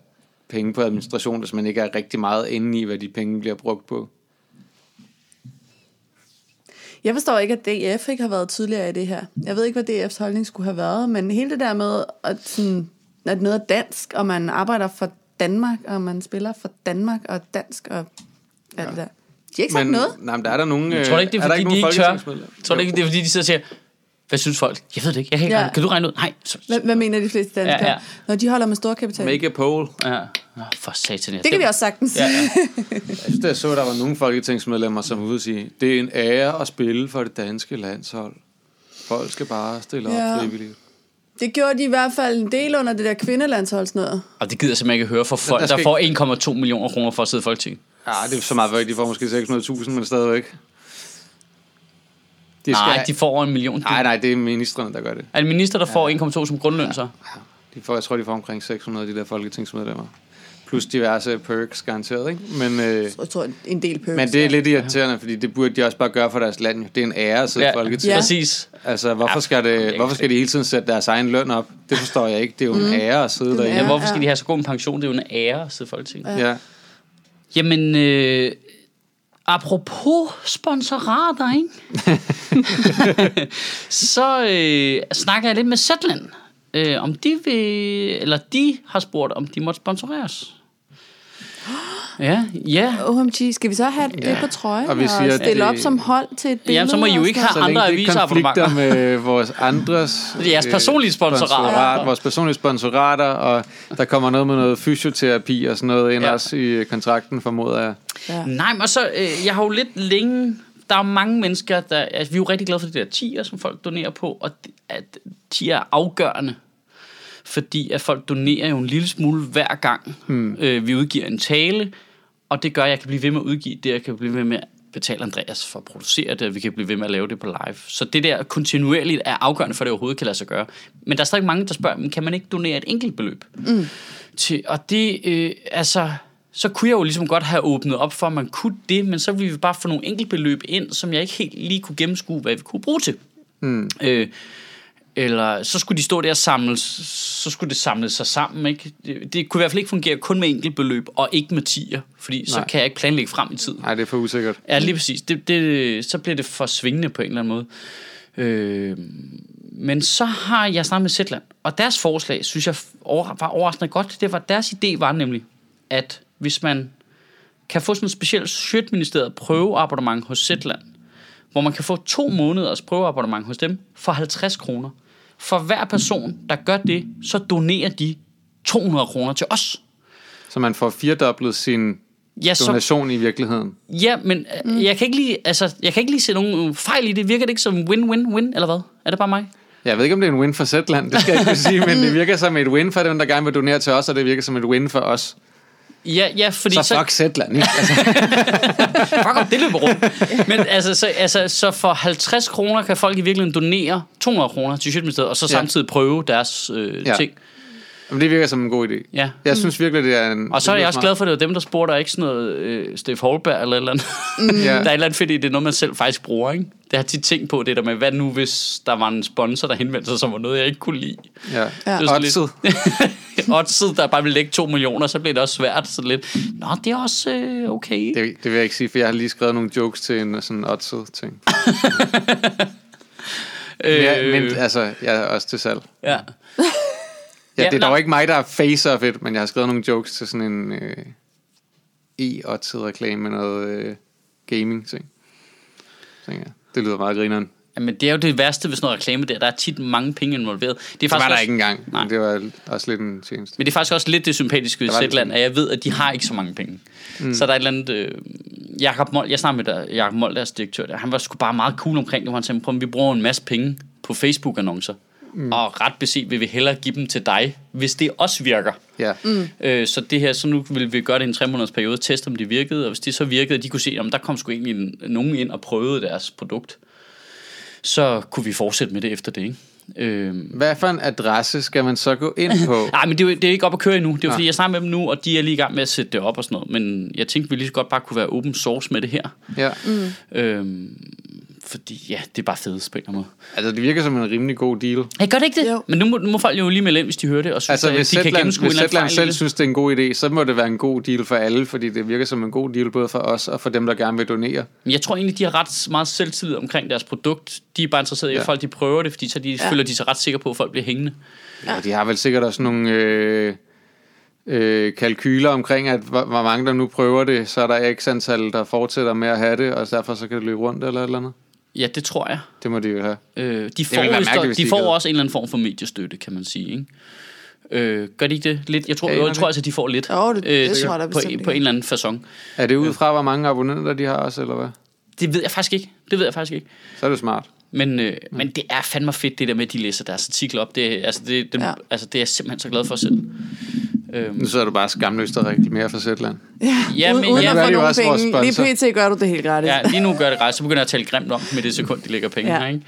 penge på administration, hvis man ikke er rigtig meget inde i, hvad de penge bliver brugt på. Jeg forstår ikke, at DF ikke har været tydeligere i det her. Jeg ved ikke, hvad DF's holdning skulle have været, men hele det der med, at sådan, at noget er dansk, og man arbejder for Danmark, og man spiller for Danmark, og dansk, og alt det der. De har ikke sagt Men, noget. nej, men der er der nogen... Jeg tror øh, ikke, det er, der fordi ikke de nogen ikke tør. Jeg tror ikke, det er, fordi de sidder og siger, hvad synes folk? Jeg ved det ikke. Jeg kan, ikke Ja. kan du regne ud? Nej. Hvad, hvad mener de fleste danskere? Ja, Ja. Når de holder med storkapital. Make a poll. ja. Nå, for satan. Det kan vi stemmer. også sagtens. Ja, ja. Jeg synes, jeg så, der var nogle folketingsmedlemmer, som ude sige, det er en ære at spille for det danske landshold. Folk skal bare stille op Ja. frivilligt. Det gjorde de i hvert fald en del under det der kvindelandsholdsnød. Og det gider jeg simpelthen ikke høre for folk, der der, får 1,2 millioner kroner for at sidde i Folketinget. Ja, det er så meget væk. De får måske 600.000, men stadigvæk. De Nej, de får over en million. nej, nej, det er ministerne, der gør det. Er det minister, der får 1,2 som grundløn så? De får, jeg tror, de får omkring 600, de der folketingsmedlemmer. Plus diverse perks, garanteret, ikke? Men, øh, Jeg tror, en del perks. men det er lidt irriterende, fordi det burde de også bare gøre for deres land. jo. Det er en ære at sidde i Folketinget. Ja. præcis. Altså, hvorfor Ja, skal, det, hvorfor skal de hele tiden sætte deres egen løn op? Det forstår jeg ikke. Det er jo en ære at sidde Det er derinde. Ja, Ja, hvorfor skal ja. de have så god en pension? Det er jo en ære at sidde i Folketinget. Ja. Jamen, øh, apropos sponsorater, ikke? så øh, snakker jeg lidt med Zetland, øh, om de vil, eller de har spurgt, om de måtte sponsoreres. Ja, ja. OMG, skal vi så have det på trøjen Og og, vi og siger, at stille det- op som hold til et billede? Jamen, så må I jo og ikke have andre det ikke konflikter med vores andres... Det er jeres øh, personlige sponsorater. sponsorat- Vores personlige sponsorater, og der kommer noget med noget fysioterapi og sådan noget ind Ja. ja. også i øh, kontrakten, formoder jeg. Ja. Nej, men så, øh, jeg har jo lidt længe... Der er mange mennesker, der... Altså, vi er jo rigtig glade for de der tier, som folk donerer på, og det- at tier er afgørende. Fordi at folk donerer jo en lille smule hver gang, hmm. øh, vi udgiver en tale, og det gør, at jeg kan blive ved med at udgive det, jeg kan blive ved med at betale Andreas for at producere det, og vi kan blive ved med at lave det på live. Så det der kontinuerligt er afgørende for, at det overhovedet kan lade sig gøre. Men der er stadig mange, der spørger, men kan man ikke donere et enkelt beløb? Mm. Til, og det, øh, altså, så kunne jeg jo ligesom godt have åbnet op for, at man kunne det, men så ville vi bare få nogle enkeltbeløb ind, som jeg ikke helt lige kunne gennemskue, hvad vi kunne bruge til. Mm. Øh, eller så skulle de stå der og samles, så skulle det samle sig sammen. Ikke? Det, det kunne i hvert fald ikke fungere kun med enkeltbeløb, og ikke med tier, fordi så Nej. kan jeg ikke planlægge frem i tid. Nej, det er for usikkert. Ja, lige præcis. Det, det, så bliver det for svingende på en eller anden måde. Øh, men så har jeg snakket med Zetland, og deres forslag, synes jeg over, var overraskende godt. Det var, deres idé var nemlig, at hvis man kan få sådan et specielt Sjøtministeriet prøveabonnement hos Zetland, hvor man kan få to måneders prøveabonnement hos dem for 50 kroner. For hver person, der gør det, så donerer de 200 kroner til os. Så man får firedoblet sin Ja, så, donation i virkeligheden. Ja, men mm. jeg kan ikke lige, altså, jeg kan ikke lige se nogen fejl i det. Virker det ikke som win-win-win, eller hvad? Er det bare mig? Jeg ved ikke, om det er en win for Zetland, det skal jeg ikke kunne sige, men det virker som et win for dem, der gerne vil donere til os, og det virker som et win for os. Ja, ja fordi Så fuck Zetland, ikke? Altså, fuck om det løber rundt. Men altså så, altså, så for 50 kroner kan folk i virkeligheden donere 200 kroner til Sjøtministeriet, og så Ja. samtidig prøve deres øh, Ja. ting. Men det virker som en god idé. Ja. Jeg synes virkelig, det er en... Og så er jeg også glad for, at det var dem, der spurgte, og ikke sådan noget øh, Steff Holberg eller eller andet. smart. Ja. Der er et eller andet fedt i, det er noget, man selv faktisk bruger, ikke? Det har tit tænkt på, det der med, hvad nu, hvis der var en sponsor, der henvendte sig, som var noget, jeg ikke kunne lide. Ja. Ja. Det er sådan lidt- Oddset. Oddset, der bare vil lægge 2 millioner, så bliver det også svært. Så lidt, nå, det er også øh, okay. Det, det vil jeg ikke sige, for jeg har lige skrevet nogle jokes til en sådan oddset ting. øh, Ja, men altså, jeg er også til salg. ja. Ja, Ja, det er dog ikke mig, der er face of it, men jeg har skrevet nogle jokes til sådan en øh, e-oddset reklame med noget øh, gaming ting. Så ja, det lyder meget grineren. Jamen, det er jo det værste ved sådan noget reklame der. Der er tit mange penge involveret. Det er Det var faktisk der også, ikke engang, Nej. men det var også lidt en tjeneste. Men det er faktisk også lidt det sympatiske ved Zetland, at jeg ved, at de har ikke så mange penge. Mm. Så der er et eller andet... Øh, Jakob Mold, jeg snakkede med der, Jacob Mold, deres direktør, der, han var sgu bare meget cool omkring det, hvor han sagde, prøv, vi bruger en masse penge på Facebook-annoncer. Mm. Og ret beset vil vi hellere give dem til dig, hvis det også virker. Ja, Øh, så det her, så nu vil vi gøre det i en tre måneders periode, teste om det virkede, og hvis det så virkede, og de kunne se, om der kom sgu egentlig en- nogen ind og prøvede deres produkt, så kunne vi fortsætte med det efter det, ikke? Øh, hvad for en adresse skal man så gå ind på? Nej, men det er, jo, det er ikke op at køre endnu. Det er jo fordi, jeg snakker med dem nu, og de er lige i gang med at sætte det op og sådan noget. Men jeg tænkte, vi lige så godt bare kunne være open source med det her. Ja. Øhm, fordi ja, det er bare fedt på en eller anden måde. Altså, det virker som en rimelig god deal. Hey, gør det ikke det? Jo. Men nu må, nu må folk jo lige melde ind, hvis de hører det, og synes, Altså, at hvis de kan Zetland, gennemskue en hvis eller anden fejl i selv det. synes, det er en god idé, så må det være en god deal for alle, fordi det virker som en god deal både for os og for dem, der gerne vil donere. Men jeg tror egentlig, de har ret meget selvtillid omkring deres produkt. De er bare interesserede i, at Ja. folk de prøver det, fordi så de, Ja. føler de sig ret sikre på, at folk bliver hængende. Ja, de har vel sikkert også nogle øh, øh, kalkyler omkring, at hvor, hvor mange der nu prøver det, så er der x antal, der fortsætter med at have det, og derfor så kan det løbe rundt eller et eller andet. Ja, det tror jeg. Det må de jo have. Øh, de får, mærkeligt, de de får også en eller anden form for mediestøtte, kan man sige. Ikke? Øh, gør de ikke det? Lidt? Jeg tror, Ja, jeg, jeg tror altså, de får lidt. Jo, det- det tror jeg da på, på en eller anden façon. Er det ud fra, hvor mange abonnenter de har også, eller hvad? Det ved jeg faktisk ikke. Det ved jeg faktisk ikke. Så er det smart. Men, øh, men det er fandme fedt, det der med, at de læser deres artikler op. Det, er- altså, det, det, Ja. ja. altså, det er jeg simpelthen så glad for selv. Øhm, Nu så er du bare skamløst og reklamere for Zetland. Ja, Ja, men- uden ja, at få nogle penge. Lige pt. gør du det helt gratis. ja, lige nu gør det ret, så begynder jeg at tale grimt om med det sekund, de lægger penge Ja. her. Ikke?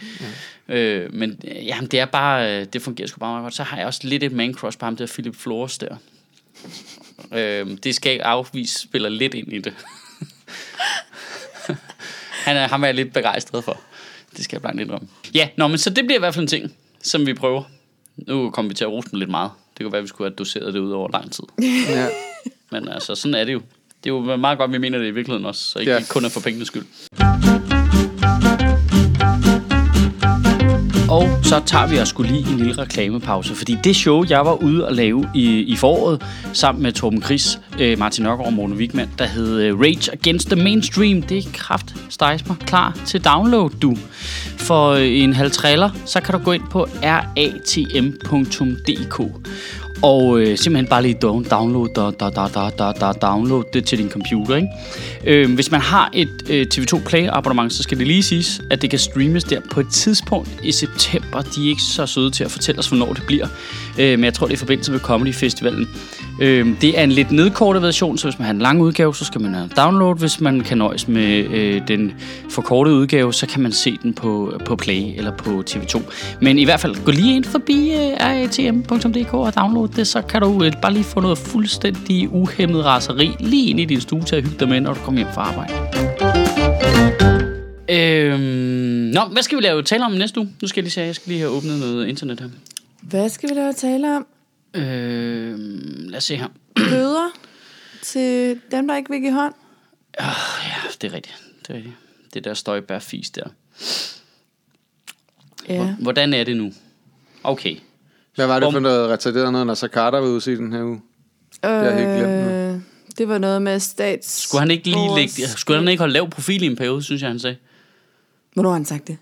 Ja. Øh, men øh, jamen, det er bare, øh, det fungerer sgu bare meget godt. Så har jeg også lidt et man crush på ham der Philip Flores der. Øh, det skal ikke afvise, spiller lidt ind i det. Han er, ham er jeg lidt begejstret for. Det skal jeg blankt indrømme. Ja, nå, men så det bliver i hvert fald en ting, som vi prøver. Nu kommer vi til at rose den lidt meget. Det kunne være, at vi skulle have doseret det ud over lang tid. Ja. Men altså, sådan er det jo. Det er jo meget godt, vi mener det i virkeligheden også, så ikke Ja. kun er for pengenes skyld. Og så tager vi os skulle lige en lille reklamepause, fordi det show, jeg var ude at lave i, i foråret, sammen med Torben Chris, øh, Martin Nørgaard og Morten Wigman, der hed øh, Rage Against the Mainstream, det er kraft stejs mig klar til download, du. For øh, en halv trailer, så kan du gå ind på ratm.dk og øh, simpelthen bare lige down- download, da, da, da, da, da, da, download det til din computer. Ikke? Øh, hvis man har et øh, TV2 Play abonnement, så skal det lige siges, at det kan streames der på et tidspunkt i september. De er ikke så søde til at fortælle os, hvornår det bliver. Øh, men jeg tror, det er i forbindelse med Comedy Festivalen. Øh, det er en lidt nedkortet version, så hvis man har en lang udgave, så skal man have download. Hvis man kan nøjes med øh, den forkortede udgave, så kan man se den på, på Play eller på TV2. Men i hvert fald, gå lige ind forbi øh, ratm.dk og download det, så kan du øh, bare lige få noget fuldstændig uhemmet raseri lige ind i din stue til at hygge dig med, når du kommer hjem fra arbejde. Øhm, nå, hvad skal vi lave tale om næste uge? Nu skal jeg lige se, jeg skal lige have åbnet noget internet her. Hvad skal vi lave tale om? Øhm, lad os se her. Bøder til dem, der ikke vil give hånd? Ja, det er rigtigt. Det er rigtigt. Det der støjbær fis der. Ja. Hvordan er det nu? Okay. Hvad var det Om- for noget retarderet noget, når så Carter var ude i den her uge? har jeg helt glemt nu. Øh, det var noget med stats... Skulle han ikke lige lægge, skulle han ikke holde lav profil i en periode, synes jeg, han sagde. Hvornår har han sagt det?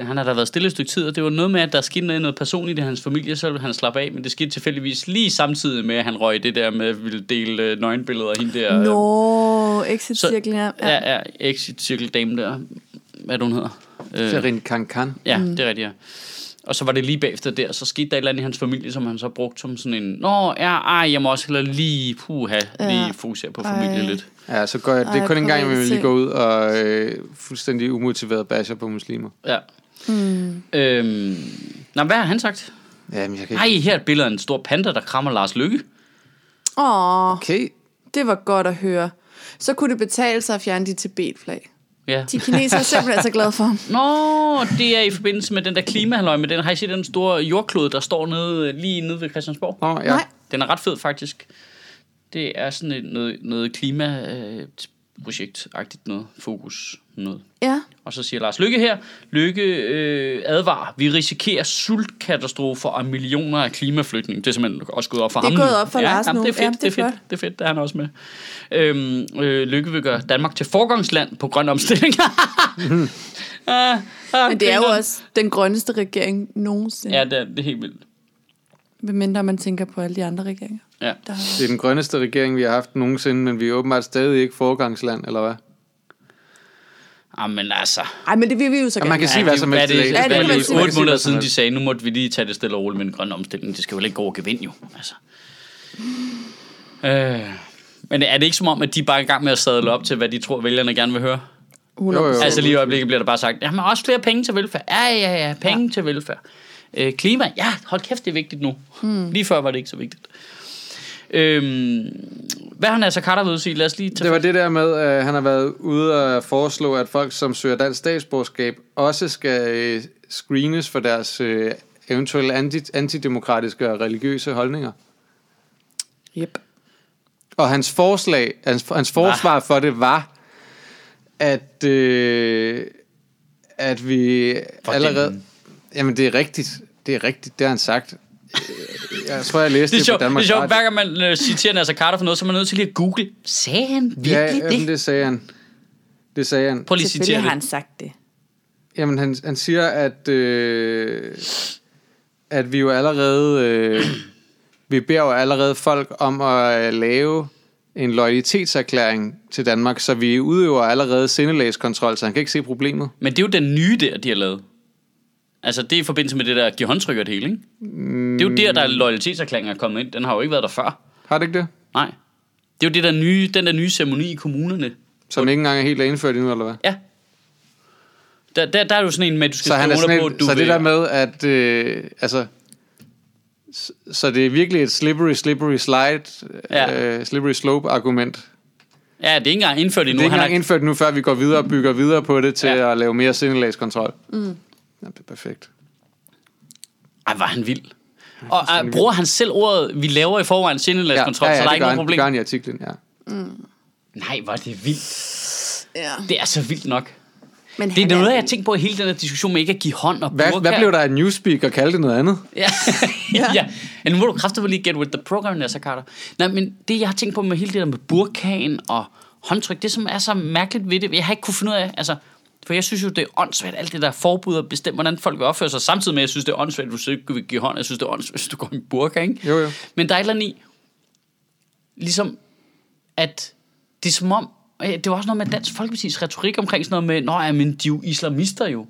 Han har da været stille et stykke tid, og det var noget med, at der skete noget, noget personligt i hans familie, så ville han slappe af, men det skete tilfældigvis lige samtidig med, at han røg det der med at ville dele øh, nøgenbilleder af hende der. Nå, exit-cirklen her. Ja, ja, exit circle dame der. Hvad er hun hedder? Øh, Ferin Kankan. Ja, mm. det er rigtigt, ja. Og så var det lige bagefter der, så skete der et eller andet i hans familie, som han så brugte som sådan en, Nå, ja, ej, jeg må også hellere lige, puha, Ja. lige fokusere på familie Ej. lidt. Ja, så går jeg, det er kun en gang, man lige se. gå ud og øh, fuldstændig umotiveret basher på muslimer. Ja. Mm. Øhm, nå, hvad har han sagt? Ja, men jeg kan Ej, her er et billede af en stor panda, der krammer Lars Lykke. Åh, Okay. det var godt at høre. Så kunne det betale sig at fjerne de Tibet-flag. Ja. De kinesere er simpelthen så glade for ham. Nå, det er i forbindelse med den der klimahaløj, med den, har I set den store jordklode, der står nede, lige nede ved Christiansborg? Nå, ja. Nej. Den er ret fed, faktisk. Det er sådan et, noget, noget klimaprojekt-agtigt noget, fokus noget. Ja. Og så siger Lars Lykke her, Lykke øh, advarer, vi risikerer sultkatastrofer og millioner af klimaflygtning. Det er simpelthen også gået op for Det er ham. gået op for Lars jamen, nu. Det er fedt, Ja, det, det er er fedt, det er fedt, der er han også med. Øhm, øh, Lykke vil gøre Danmark til forgangsland på grøn omstilling. ah, ah, Men det er jo også den grønneste regering nogensinde. Ja, det er, det er helt vildt. Medmindre man tænker på alle de andre regeringer. Ja. Der har Det er den grønneste regering, vi har haft nogensinde, men vi er åbenbart stadig ikke foregangsland, eller hvad? Jamen altså. Ej, men det vil vi jo så Ja, gerne man kan sige hvad som helst er det. Ja, det er det, sige. otte måneder siden, de sagde, nu måtte vi lige tage det stille og roligt med den grønne omstilling. Det skal jo ikke gå over gevind, jo. Altså. Øh, men er det ikke som om, at de bare er i gang med at sadle op til, hvad de tror, vælgerne gerne vil høre? 100 Jo, jo. Altså lige i øjeblikket bliver der bare sagt, jamen også flere penge til velfærd. Ja, ja, ja, penge ja. til velfærd. Øh, klima, ja, hold kæft, det er vigtigt nu. Hmm. Lige før var det ikke så vigtigt. Øhm, Hvad har Nasser Carter været ude at sige? Lad os lige tage Det var det der med, at han har været ude og foreslå, at folk, som søger dansk statsborgerskab, også skal øh, screenes for deres øh, eventuelle anti- antidemokratiske og religiøse holdninger. Yep. Og hans forslag, hans, hans forsvar for det var, at, øh, at vi For allerede... den. Jamen, det er rigtigt. Det er rigtigt, det har han sagt. Øh, Jeg tror, jeg læste Det er det, på det er sjovt hver gang man øh, citerer Nasser Carter for noget, så er man nødt til lige at google. Sagde han virkelig Ja, det? jamen, det sagde han. Det sagde han. Prøv lige at citere har det. han sagt det. Jamen, han, han siger, at, øh, at vi jo allerede... Øh, vi beder jo allerede folk om at øh, lave en loyalitetserklæring til Danmark, så vi udøver allerede sindelagskontrol, så han kan ikke se problemet. Men det er jo den nye der, de har lavet. Altså, det er i forbindelse med det der give håndtryk og det hele, ikke? Det er jo der, der er loyalitetserklæringer er kommet ind. Den har jo ikke været der før. Har det ikke det? Nej. Det er jo det der nye, den der nye ceremoni i kommunerne. Som ikke engang er helt indført endnu, eller hvad? Ja. Der, der, der er jo sådan en med, at du skal Så, han er sådan på, et, du så det der med, at... Øh, altså, så det er virkelig et slippery, slippery slide, Ja. øh, slippery slope argument. Ja, det er ikke engang indført Det endnu. er ikke engang har, indført nu, før vi går videre og bygger videre på det til Ja. at lave mere sindelagskontrol. Mm. Ja, det er perfekt. ej, var han vild. Og uh, bruger han selv ordet, vi laver i forvejen sindelagskontrol, ja, ja, så der er ikke noget problem. Det gør han i artiklen, ja. Nej, var det vildt. Ja. Det er så vildt nok. Men Det er noget, jeg har tænkt på i hele den her diskussion med ikke at give hånd og Hvad, burka. hvad blev der af Newspeak og kaldte det noget andet? Ja. ja. ja. ja. Nu må du kraftigt lige get with the program, Nasser Carter. Nej, men det, jeg har tænkt på med hele det der med burkaen og håndtryk, det som er så mærkeligt ved det, jeg har ikke kunne finde ud af, altså, for jeg synes jo, det er åndssvagt, alt det der forbud og bestemme, hvordan folk vil opføre sig, samtidig med, at jeg synes, det er åndssvagt, hvis du ikke vil give hånd, jeg synes, det er åndssvagt, hvis du går i en burka, ikke? Jo, jo. Men der er et eller andet i, ligesom, at det er som om, det var også noget med Dansk Folkeparti's retorik omkring sådan noget med, nå ja, men de er jo islamister jo.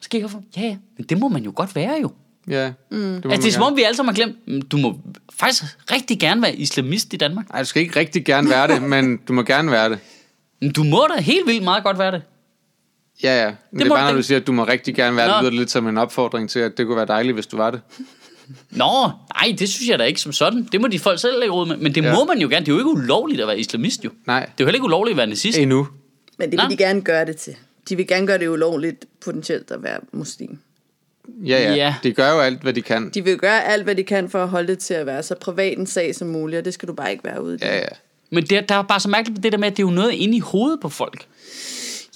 Så gik jeg for, ja, ja, men det må man jo godt være jo. Ja, mm. det må Altså, det er som om, vi alle sammen har glemt, "Mm, du må faktisk rigtig gerne være islamist i Danmark. Ej, du skal ikke rigtig gerne være det, men du må gerne være det. Du må da helt vildt meget godt være det. Ja, ja. Men det, det er må bare, når du siger, at du må rigtig gerne være Nå. det, lyder det lidt som en opfordring til, at det kunne være dejligt, hvis du var det. Nå, nej, det synes jeg da ikke som sådan. Det må de folk selv lægge ud med. Men det Ja. må man jo gerne. Det er jo ikke ulovligt at være islamist jo. Nej, Det er jo heller ikke ulovligt at være nazist. endnu. Men det vil Nå. de gerne gøre det til. De vil gerne gøre det ulovligt potentielt at være muslim. Ja, ja. Ja. De gør jo alt, hvad de kan. De vil gøre alt, hvad de kan for at holde det til at være så privat en sag som muligt, og det skal du bare ikke være ude i. Ja, ja. Men det, der er bare så mærkeligt med det der med, at det er jo noget inde i hovedet på folk.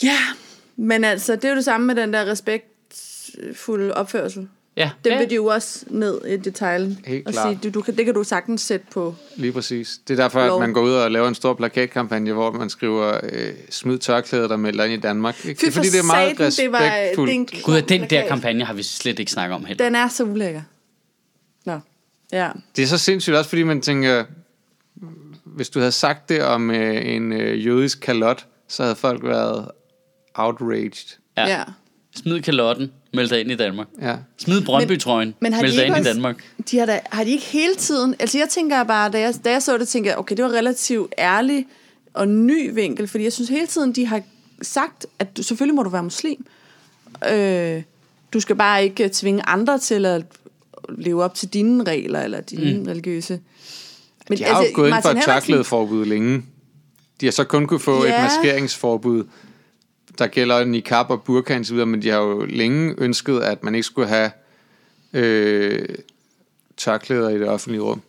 ja, men altså, det er jo det samme med den der respektfulde opførsel. Ja, Det ja. vil de jo også ned i detaljen. Helt og klart. sige, du, du kan, det kan du sagtens sætte på. Lige præcis. Det er derfor, Lov. at man går ud og laver en stor plakatkampagne, hvor man skriver, øh, smid tørklæder, der melder ind i Danmark. Ikke? Fy Det er fordi, det er meget satan, det var- det en respektfuldt. Gud, den der plakat. kampagne har vi slet ikke snakket om heller. Den er så ulækker. Nå, ja. Det er så sindssygt også, fordi man tænker, hvis du havde sagt det om øh, en øh, jødisk kalot, så havde folk været outraged. Ja. ja. Smid kalotten, meld dig ind i Danmark. Ja. Smid Brøndby-trøjen, Men har meld dig ind i også- Danmark. De har, da, har de ikke hele tiden... Altså jeg tænker bare, da jeg, da jeg så det, tænkte jeg, okay, det var relativt ærlig og ny vinkel, fordi jeg synes hele tiden, de har sagt, at du, selvfølgelig må du være muslim. Øh, du skal bare ikke tvinge andre til at leve op til dine regler, eller dine mm. religiøse... Men De har altså, jo gået ind for et tørklædeforbud længe. De har så kun kunne få Ja. et maskeringsforbud, der gælder niqab og burka og så videre, men de har jo længe ønsket, at man ikke skulle have øh, tørklæder i det offentlige rum.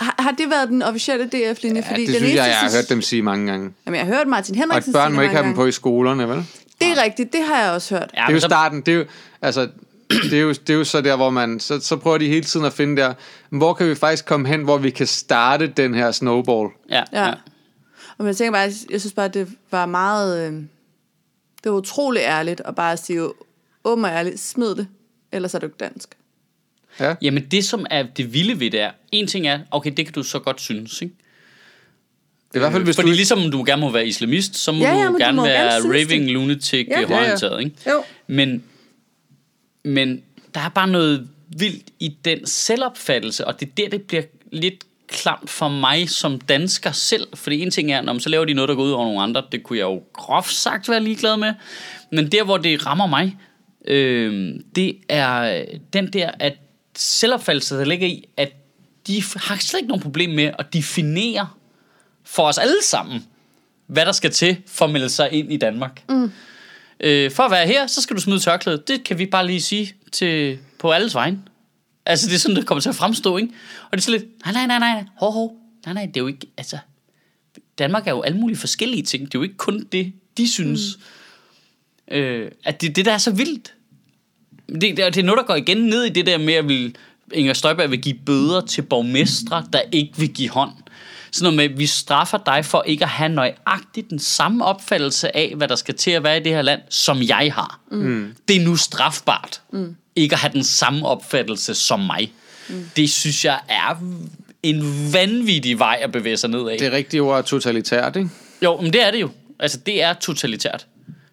Har, har det været den officielle DF-linje? Ja, det synes jeg, jeg har hørt dem sige mange gange. Jamen, jeg har hørt Martin Og Henriksen at børn sige må ikke have mange dem på i skolerne, vel? gange. Det er rigtigt, det har jeg også hørt. Ja, det er jo så- starten. Det er jo, altså, det er jo, det er jo så der, hvor man... Så, så prøver de hele tiden at finde der, hvor kan vi faktisk komme hen, hvor vi kan starte den her snowball? Ja, Ja. ja. Og jeg tænker bare, jeg synes bare, det var meget... Øh, det var utrolig ærligt at bare sige, åben og ærligt, smid det, ellers er du ikke dansk. Ja. Jamen det, som er det vilde ved det er, en ting er, okay, det kan du så godt synes, ikke? Det er i hvert fald, hvis Fordi du... ligesom du gerne må være islamist, så må Ja, ja, du men du gerne må være gerne raving det. lunatic Ja. ja. Ja, ja. højorienteret, ikke? Jo. Men, men der er bare noget vildt i den selvopfattelse, og det er der, det bliver lidt klamt for mig som dansker selv. Fordi en ting er, når så laver de noget, der går ud over nogle andre. Det kunne jeg jo groft sagt være ligeglad med. Men der, hvor det rammer mig, øh, det er den der, at selvopfattelse, der ligger i, at de har slet ikke nogen problem med at definere for os alle sammen, hvad der skal til for at melde sig ind i Danmark. Mm. Øh, for at være her, så skal du smide tørklædet. Det kan vi bare lige sige til, på alles vegne. Altså, det er sådan, det kommer til at fremstå, ikke? Og det er sådan lidt, nej, nej, nej, nej, hov, hov. Nej, nej, det er jo ikke, altså... Danmark er jo alle mulige forskellige ting. Det er jo ikke kun det, de synes. Mm. Øh, at det, det der er så vildt. Det, det, er- det er noget, der går igen ned i det der med, at vil, Inger Støjberg vil give bøder til borgmestre, der ikke vil give hånd. Sådan noget med, at vi straffer dig for ikke at have nøjagtigt den samme opfattelse af, hvad der skal til at være i det her land, som jeg har. Mm. Det er nu strafbart. Mm. Ikke at have den samme opfattelse som mig. Mm. Det synes jeg er en vanvittig vej at bevæge sig ned af. Det rigtige ord er totalitært, ikke? Jo, men det er det jo. Altså, det er totalitært.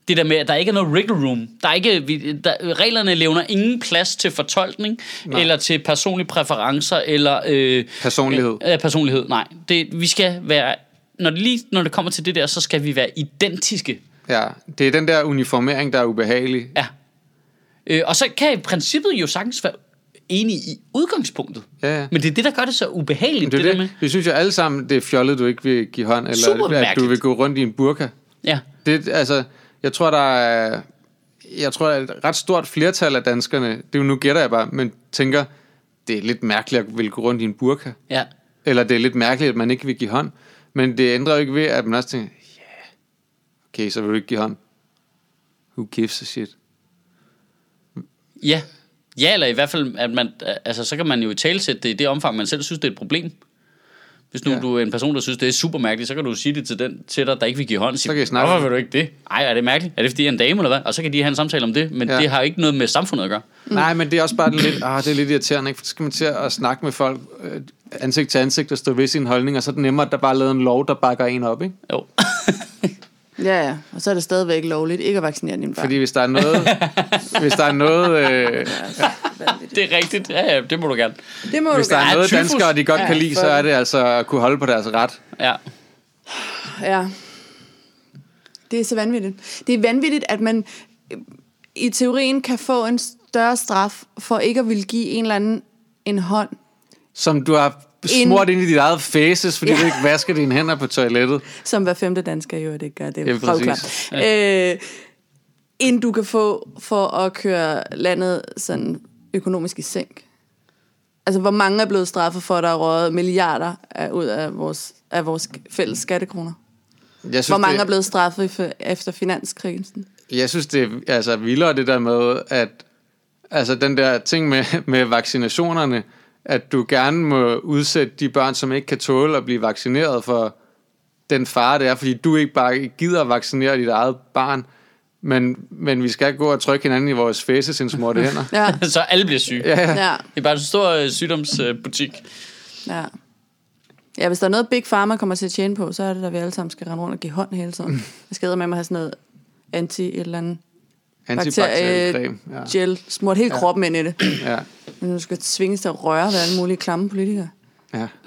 Det der med, at der ikke er noget wiggle room. Der er ikke, vi- der, reglerne levner ingen plads til fortolkning, Nej. eller til personlige præferencer, eller... Øh, Personlighed. Øh, personlighed, nej. Det, vi skal være... Når det, lige, når det kommer til det der, så skal vi være identiske. Ja, det er den der uniformering, der er ubehagelig. Ja. Øh, og så kan i princippet jo sagtens være enig i udgangspunktet. Ja, ja. Men det er det, der gør det så ubehageligt, Det det, det der med. Vi synes jo alle sammen, det er fjollet, du ikke vil give hånd, eller at du vil gå rundt i en burka. Ja. Det, altså, jeg tror, der er, jeg tror, at et ret stort flertal af danskerne, det er jo nu gætter jeg bare, men tænker, det er lidt mærkeligt at ville gå rundt i en burka. Ja. Eller det er lidt mærkeligt, at man ikke vil give hånd. Men det ændrer jo ikke ved, at man også tænker, ja, yeah, okay, så vil du ikke give hånd. Who gives a shit? Ja. Ja, eller i hvert fald, at man, altså, så kan man jo talsætte det i det omfang, man selv synes, det er et problem. Hvis nu Ja. du er en person, der synes, det er super mærkeligt, så kan du sige det til den til dig, der ikke vil give hånd. Sige, kan I snakke Hvorfor vil du ikke det? Ej, er det mærkeligt? Er det fordi, jeg er en dame eller hvad? Og så kan de have en samtale om det, men Ja. ja. det har ikke noget med samfundet at gøre. Mm. Nej, men det er også bare lidt, ah, det er lidt irriterende, ikke? For så skal man til at snakke med folk øh, ansigt til ansigt og stå ved sin holdning, og så er det nemmere, at der bare er lavet en lov, der bakker en op, ikke? Jo. Ja, ja. Og så er det stadigvæk lovligt ikke at vaccinere dine børn. Fordi hvis der er noget, hvis der er noget, øh, det er rigtigt. Ja, ja, det må du gerne. det må hvis du der gerne. er noget danskere, de godt Ja, kan lide, så er det altså at kunne holde på deres ret. Ja. Ja. Det er så vanvittigt. Det er vanvittigt, at man øh, i teorien kan få en større straf for ikke at ville give en eller anden en hånd. Som du har smurt ind i dit eget faces, fordi Ja. ja. du ikke vasker dine hænder på toilettet. Som hver femte dansker jo det gør. Det Ja, er præcis. røvklart. Øh, end du kan få for at køre landet sådan økonomisk i sænk. Altså, hvor mange er blevet straffet for, at der er røget milliarder af, ud af vores, af vores fælles skattekroner? Jeg synes, Hvor mange det, er blevet straffet efter finanskrisen? Jeg synes, det er altså, vildere det der med, at altså, den der ting med, med vaccinationerne, at du gerne må udsætte de børn, som ikke kan tåle at blive vaccineret for den fare, det er, fordi du ikke bare gider at vaccinere dit eget barn, men, men vi skal gå og trykke hinanden i vores faces indsmurte hænder. Ja, så alle bliver syge. Ja, ja. ja, Det er bare en stor øh, sygdomsbutik. ja. Ja, hvis der er noget Big Pharma kommer til at tjene på, så er det, at vi alle sammen skal rende rundt og give hånd hele tiden. Jeg skal med at have sådan noget anti et eller andet Antibakteriel bakterie gel, smurt hele kroppen ind i det. Ja. ja. Men du skal tvinges til at røre ved alle mulige klamme politikere. Ja.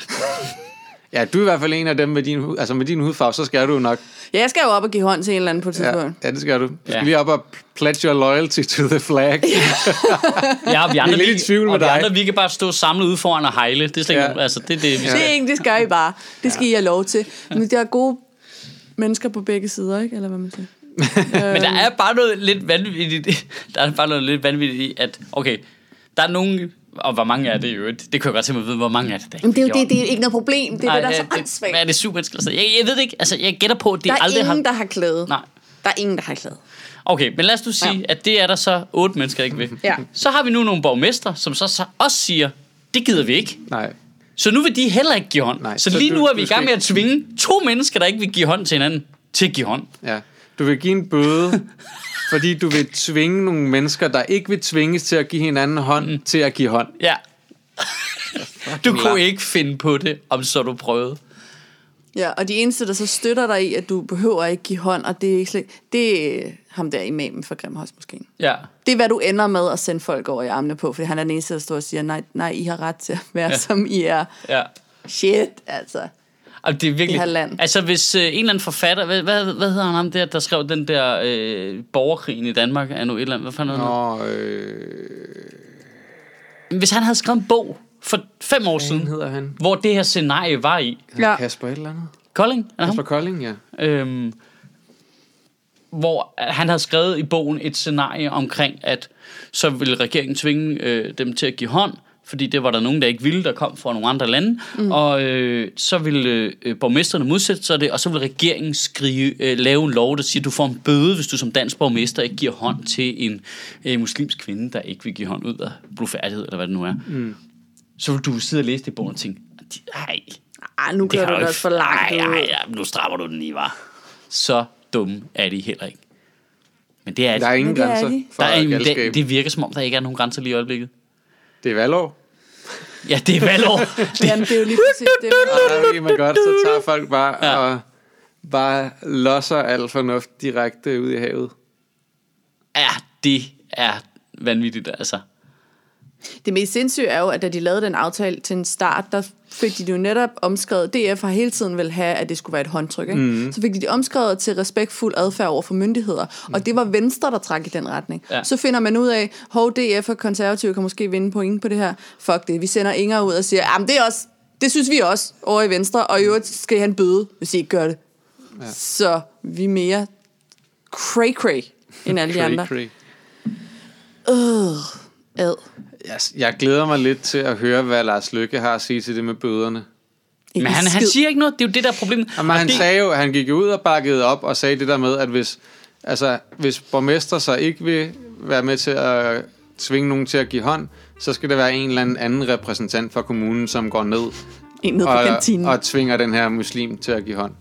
Ja, du er i hvert fald en af dem med din, altså med din hudfarve, så skal du jo nok. Ja, jeg skal jo op og give hånd til en eller anden på et Ja, tidspunkt. ja det skal du. Du skal Ja. lige op og pledge your loyalty to the flag. Ja, og vi andre, lidt i vi- tvivl med og vi dig. andre, vi kan bare stå samlet ude foran og hejle. Det er slet ikke, Ja. ja. altså, det er det, vi Det skal. er ikke, det skal I bare. Det skal I have lov til. Men der er gode mennesker på begge sider, ikke? Eller hvad man siger. Men der er bare noget lidt vanvittigt, der er bare noget lidt vanvittigt i, at, okay, der er nogen, og hvor mange er det i øvrigt? Det kan jeg godt tænke mig at vide, hvor mange er det, der Men det er jo det, det er ikke noget problem. Det er Nej, det, der er så åndssvagt. Hvad er det der sidder? jeg, jeg ved det ikke, altså jeg gætter på, at det Der er aldrig ingen, har... der har klædet. Nej. Der er ingen, der har klædet. Okay, men lad os nu sige, Ja. at det er der så otte mennesker ikke ved. Ja. Så har vi nu nogle borgmestre, som så, så også siger, det gider vi ikke. Nej. Så nu vil de heller ikke give hånd. Nej, så, så lige du- nu er vi i gang med at tvinge to mennesker, der ikke vil give hånd til hinanden, til at give hånd. Ja. Du vil give en bøde, fordi du vil tvinge nogle mennesker, der ikke vil tvinges til at give hinanden hånd, mm. til at give hånd. Ja. Du kunne ikke finde på det, om så du prøvede. Ja, og de eneste, der så støtter dig i, at du behøver ikke give hånd, og det er ikke slet, det er ham der imamen fra Grimhøjsmoskeen. Ja. Det er, hvad du ender med at sende folk over i armene på, fordi han er den eneste, der står og siger, nej, nej I har ret til at være, ja. som I er. Ja. Shit, altså. Og det er virkelig... Det her land. Altså, hvis øh, en eller anden forfatter... Hvad, hvad, hvad hedder han ham der, der skrev den der øh, borgerkrigen i Danmark? Er nu et eller andet... Hvad fanden hedder Nå, øh, han? Hvis han havde skrevet en bog for fem år siden, hedder han? hvor det her scenarie var i, Ja. Kasper et eller andet? Kolding, er det ham? Kasper Kolding, ja. øhm, hvor han havde skrevet i bogen et scenarie omkring, at så ville regeringen tvinge øh, dem til at give hånd, fordi det var der nogen, der ikke ville, der kom fra nogle andre lande, mm. og øh, så ville øh, borgmesterne modsætte sig det, og så ville regeringen skrive, øh, lave en lov, der siger, at du får en bøde, hvis du som dansk borgmester ikke giver hånd til en øh, muslimsk kvinde, der ikke vil give hånd ud af blodfærdighed, eller hvad det nu er. Mm. Så vil du sidde og læse det i bogen og tænke, nej, Ej, nu kører kan du da for langt Nej, ud. nej, ja, nu strammer du den lige, var. Så dumme er de heller ikke. Men det er, Der er ingen Men det er grænser de. for der er det, det virker som om, der ikke er nogen grænser lige i øjeblikket. Det er valgår. Ja, det er valgår. det, Jamen, det er jo lige præcis det. Og der man godt, så tager folk bare ja. og bare losser al fornuft direkte ud i havet. ja, det er vanvittigt, altså. Det mest sindssyge er jo, at da de lavede den aftale til en start, der fik de det jo netop omskrevet. DF har hele tiden vil have, at det skulle være et håndtryk. Ikke? Mm. Så fik de det omskrevet til respektfuld adfærd over for myndigheder. Og det var Venstre, der trak i den retning. Ja. Så finder man ud af, hov, DF og konservative kan måske vinde point på det her. Fuck det, vi sender Inger ud og siger, jamen det er også, det synes vi også over i Venstre, og i øvrigt skal I have en bøde, hvis I ikke gør det. Ja. Så vi er mere cray-cray end alle de andre. Cray, Ad. Jeg, jeg glæder mig lidt til at høre, hvad Lars Lykke har at sige til det med bøderne. Ikke Men han, han siger ikke noget. Det er jo det, der er problemet. Jamen, Og han, det, sagde jo, han gik jo ud og bakkede op og sagde det der med, at hvis, altså, hvis borgmester så ikke vil være med til at tvinge nogen til at give hånd, så skal der være en eller anden, anden repræsentant fra kommunen, som går ned En ned og, kantinen. og tvinger den her muslim til at give hånd.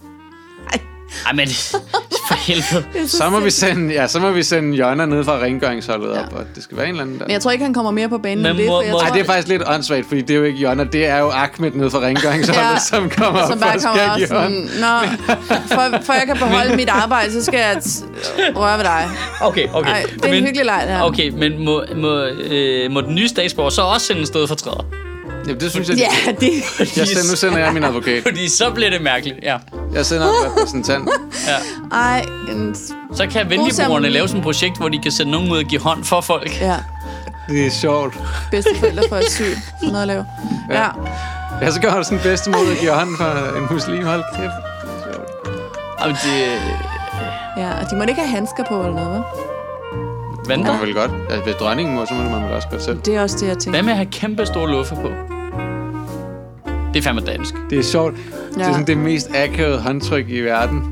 Ej, men helvede. Så må vi sende, ja, så må vi sende Jonna ned fra rengøringsholdet Ja. op, og det skal være en eller anden der. Men jeg tror ikke, han kommer mere på banen Men end det, må- for jeg må- tror, Nej, det er faktisk lidt åndssvagt, fordi det er jo ikke Jonna, det er jo Ahmed ned fra rengøringsholdet, Ja. som kommer op som for bare kommer og hånd. sådan, Nå, for, for jeg kan beholde mit arbejde, så skal jeg t- røre ved dig. Okay, okay. Ej, det er en hyggelig leg, det her. Okay, men må, må, øh, må den nye statsborger så også sende en stedfortræder? Jamen, det synes jeg, Ja, det, jeg sender, nu sender jeg min advokat. Fordi så bliver det mærkeligt, ja. Jeg sender en repræsentant. ja. ej, en, Så kan venligbrugerne lave sådan et projekt, hvor de kan sende nogen ud og give hånd for folk. ja, Det er sjovt. bedste forældre for asyl. Sådan noget at lave. Ja. Ja, så gør du sådan bedste måde at give hånd for en muslim. Hold kæft. Jamen, det... ja, og de må ikke have handsker på eller noget, hva'? Hvad, Det må man vel godt. Altså, hvis dronningen må, så må man vel også godt selv. Det er også det, jeg tænker. Hvad med at have kæmpe store luffe på? Det er fandme dansk. Det er sjovt. Det er Ja. sådan det mest akavede håndtryk i verden.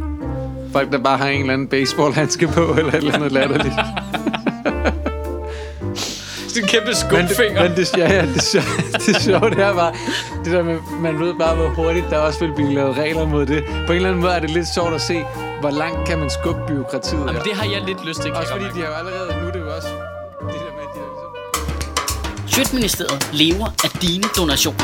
Folk, der bare har en eller anden baseballhandske på, eller et eller andet latterligt. Sådan en kæmpe Men, skumfinger. men det, ja, ja, det, sjove, det sjove, det er bare, det der med, man ved bare, hvor hurtigt der også vil blive lavet regler mod det. På en eller anden måde er det lidt sjovt at se, hvor langt kan man skubbe byråkratiet Jamen, det har jeg lidt lyst til, Også fordi de har jo allerede, nu er det jo også det der med, at de har ligesom... Sjøtministeriet lever af dine donationer.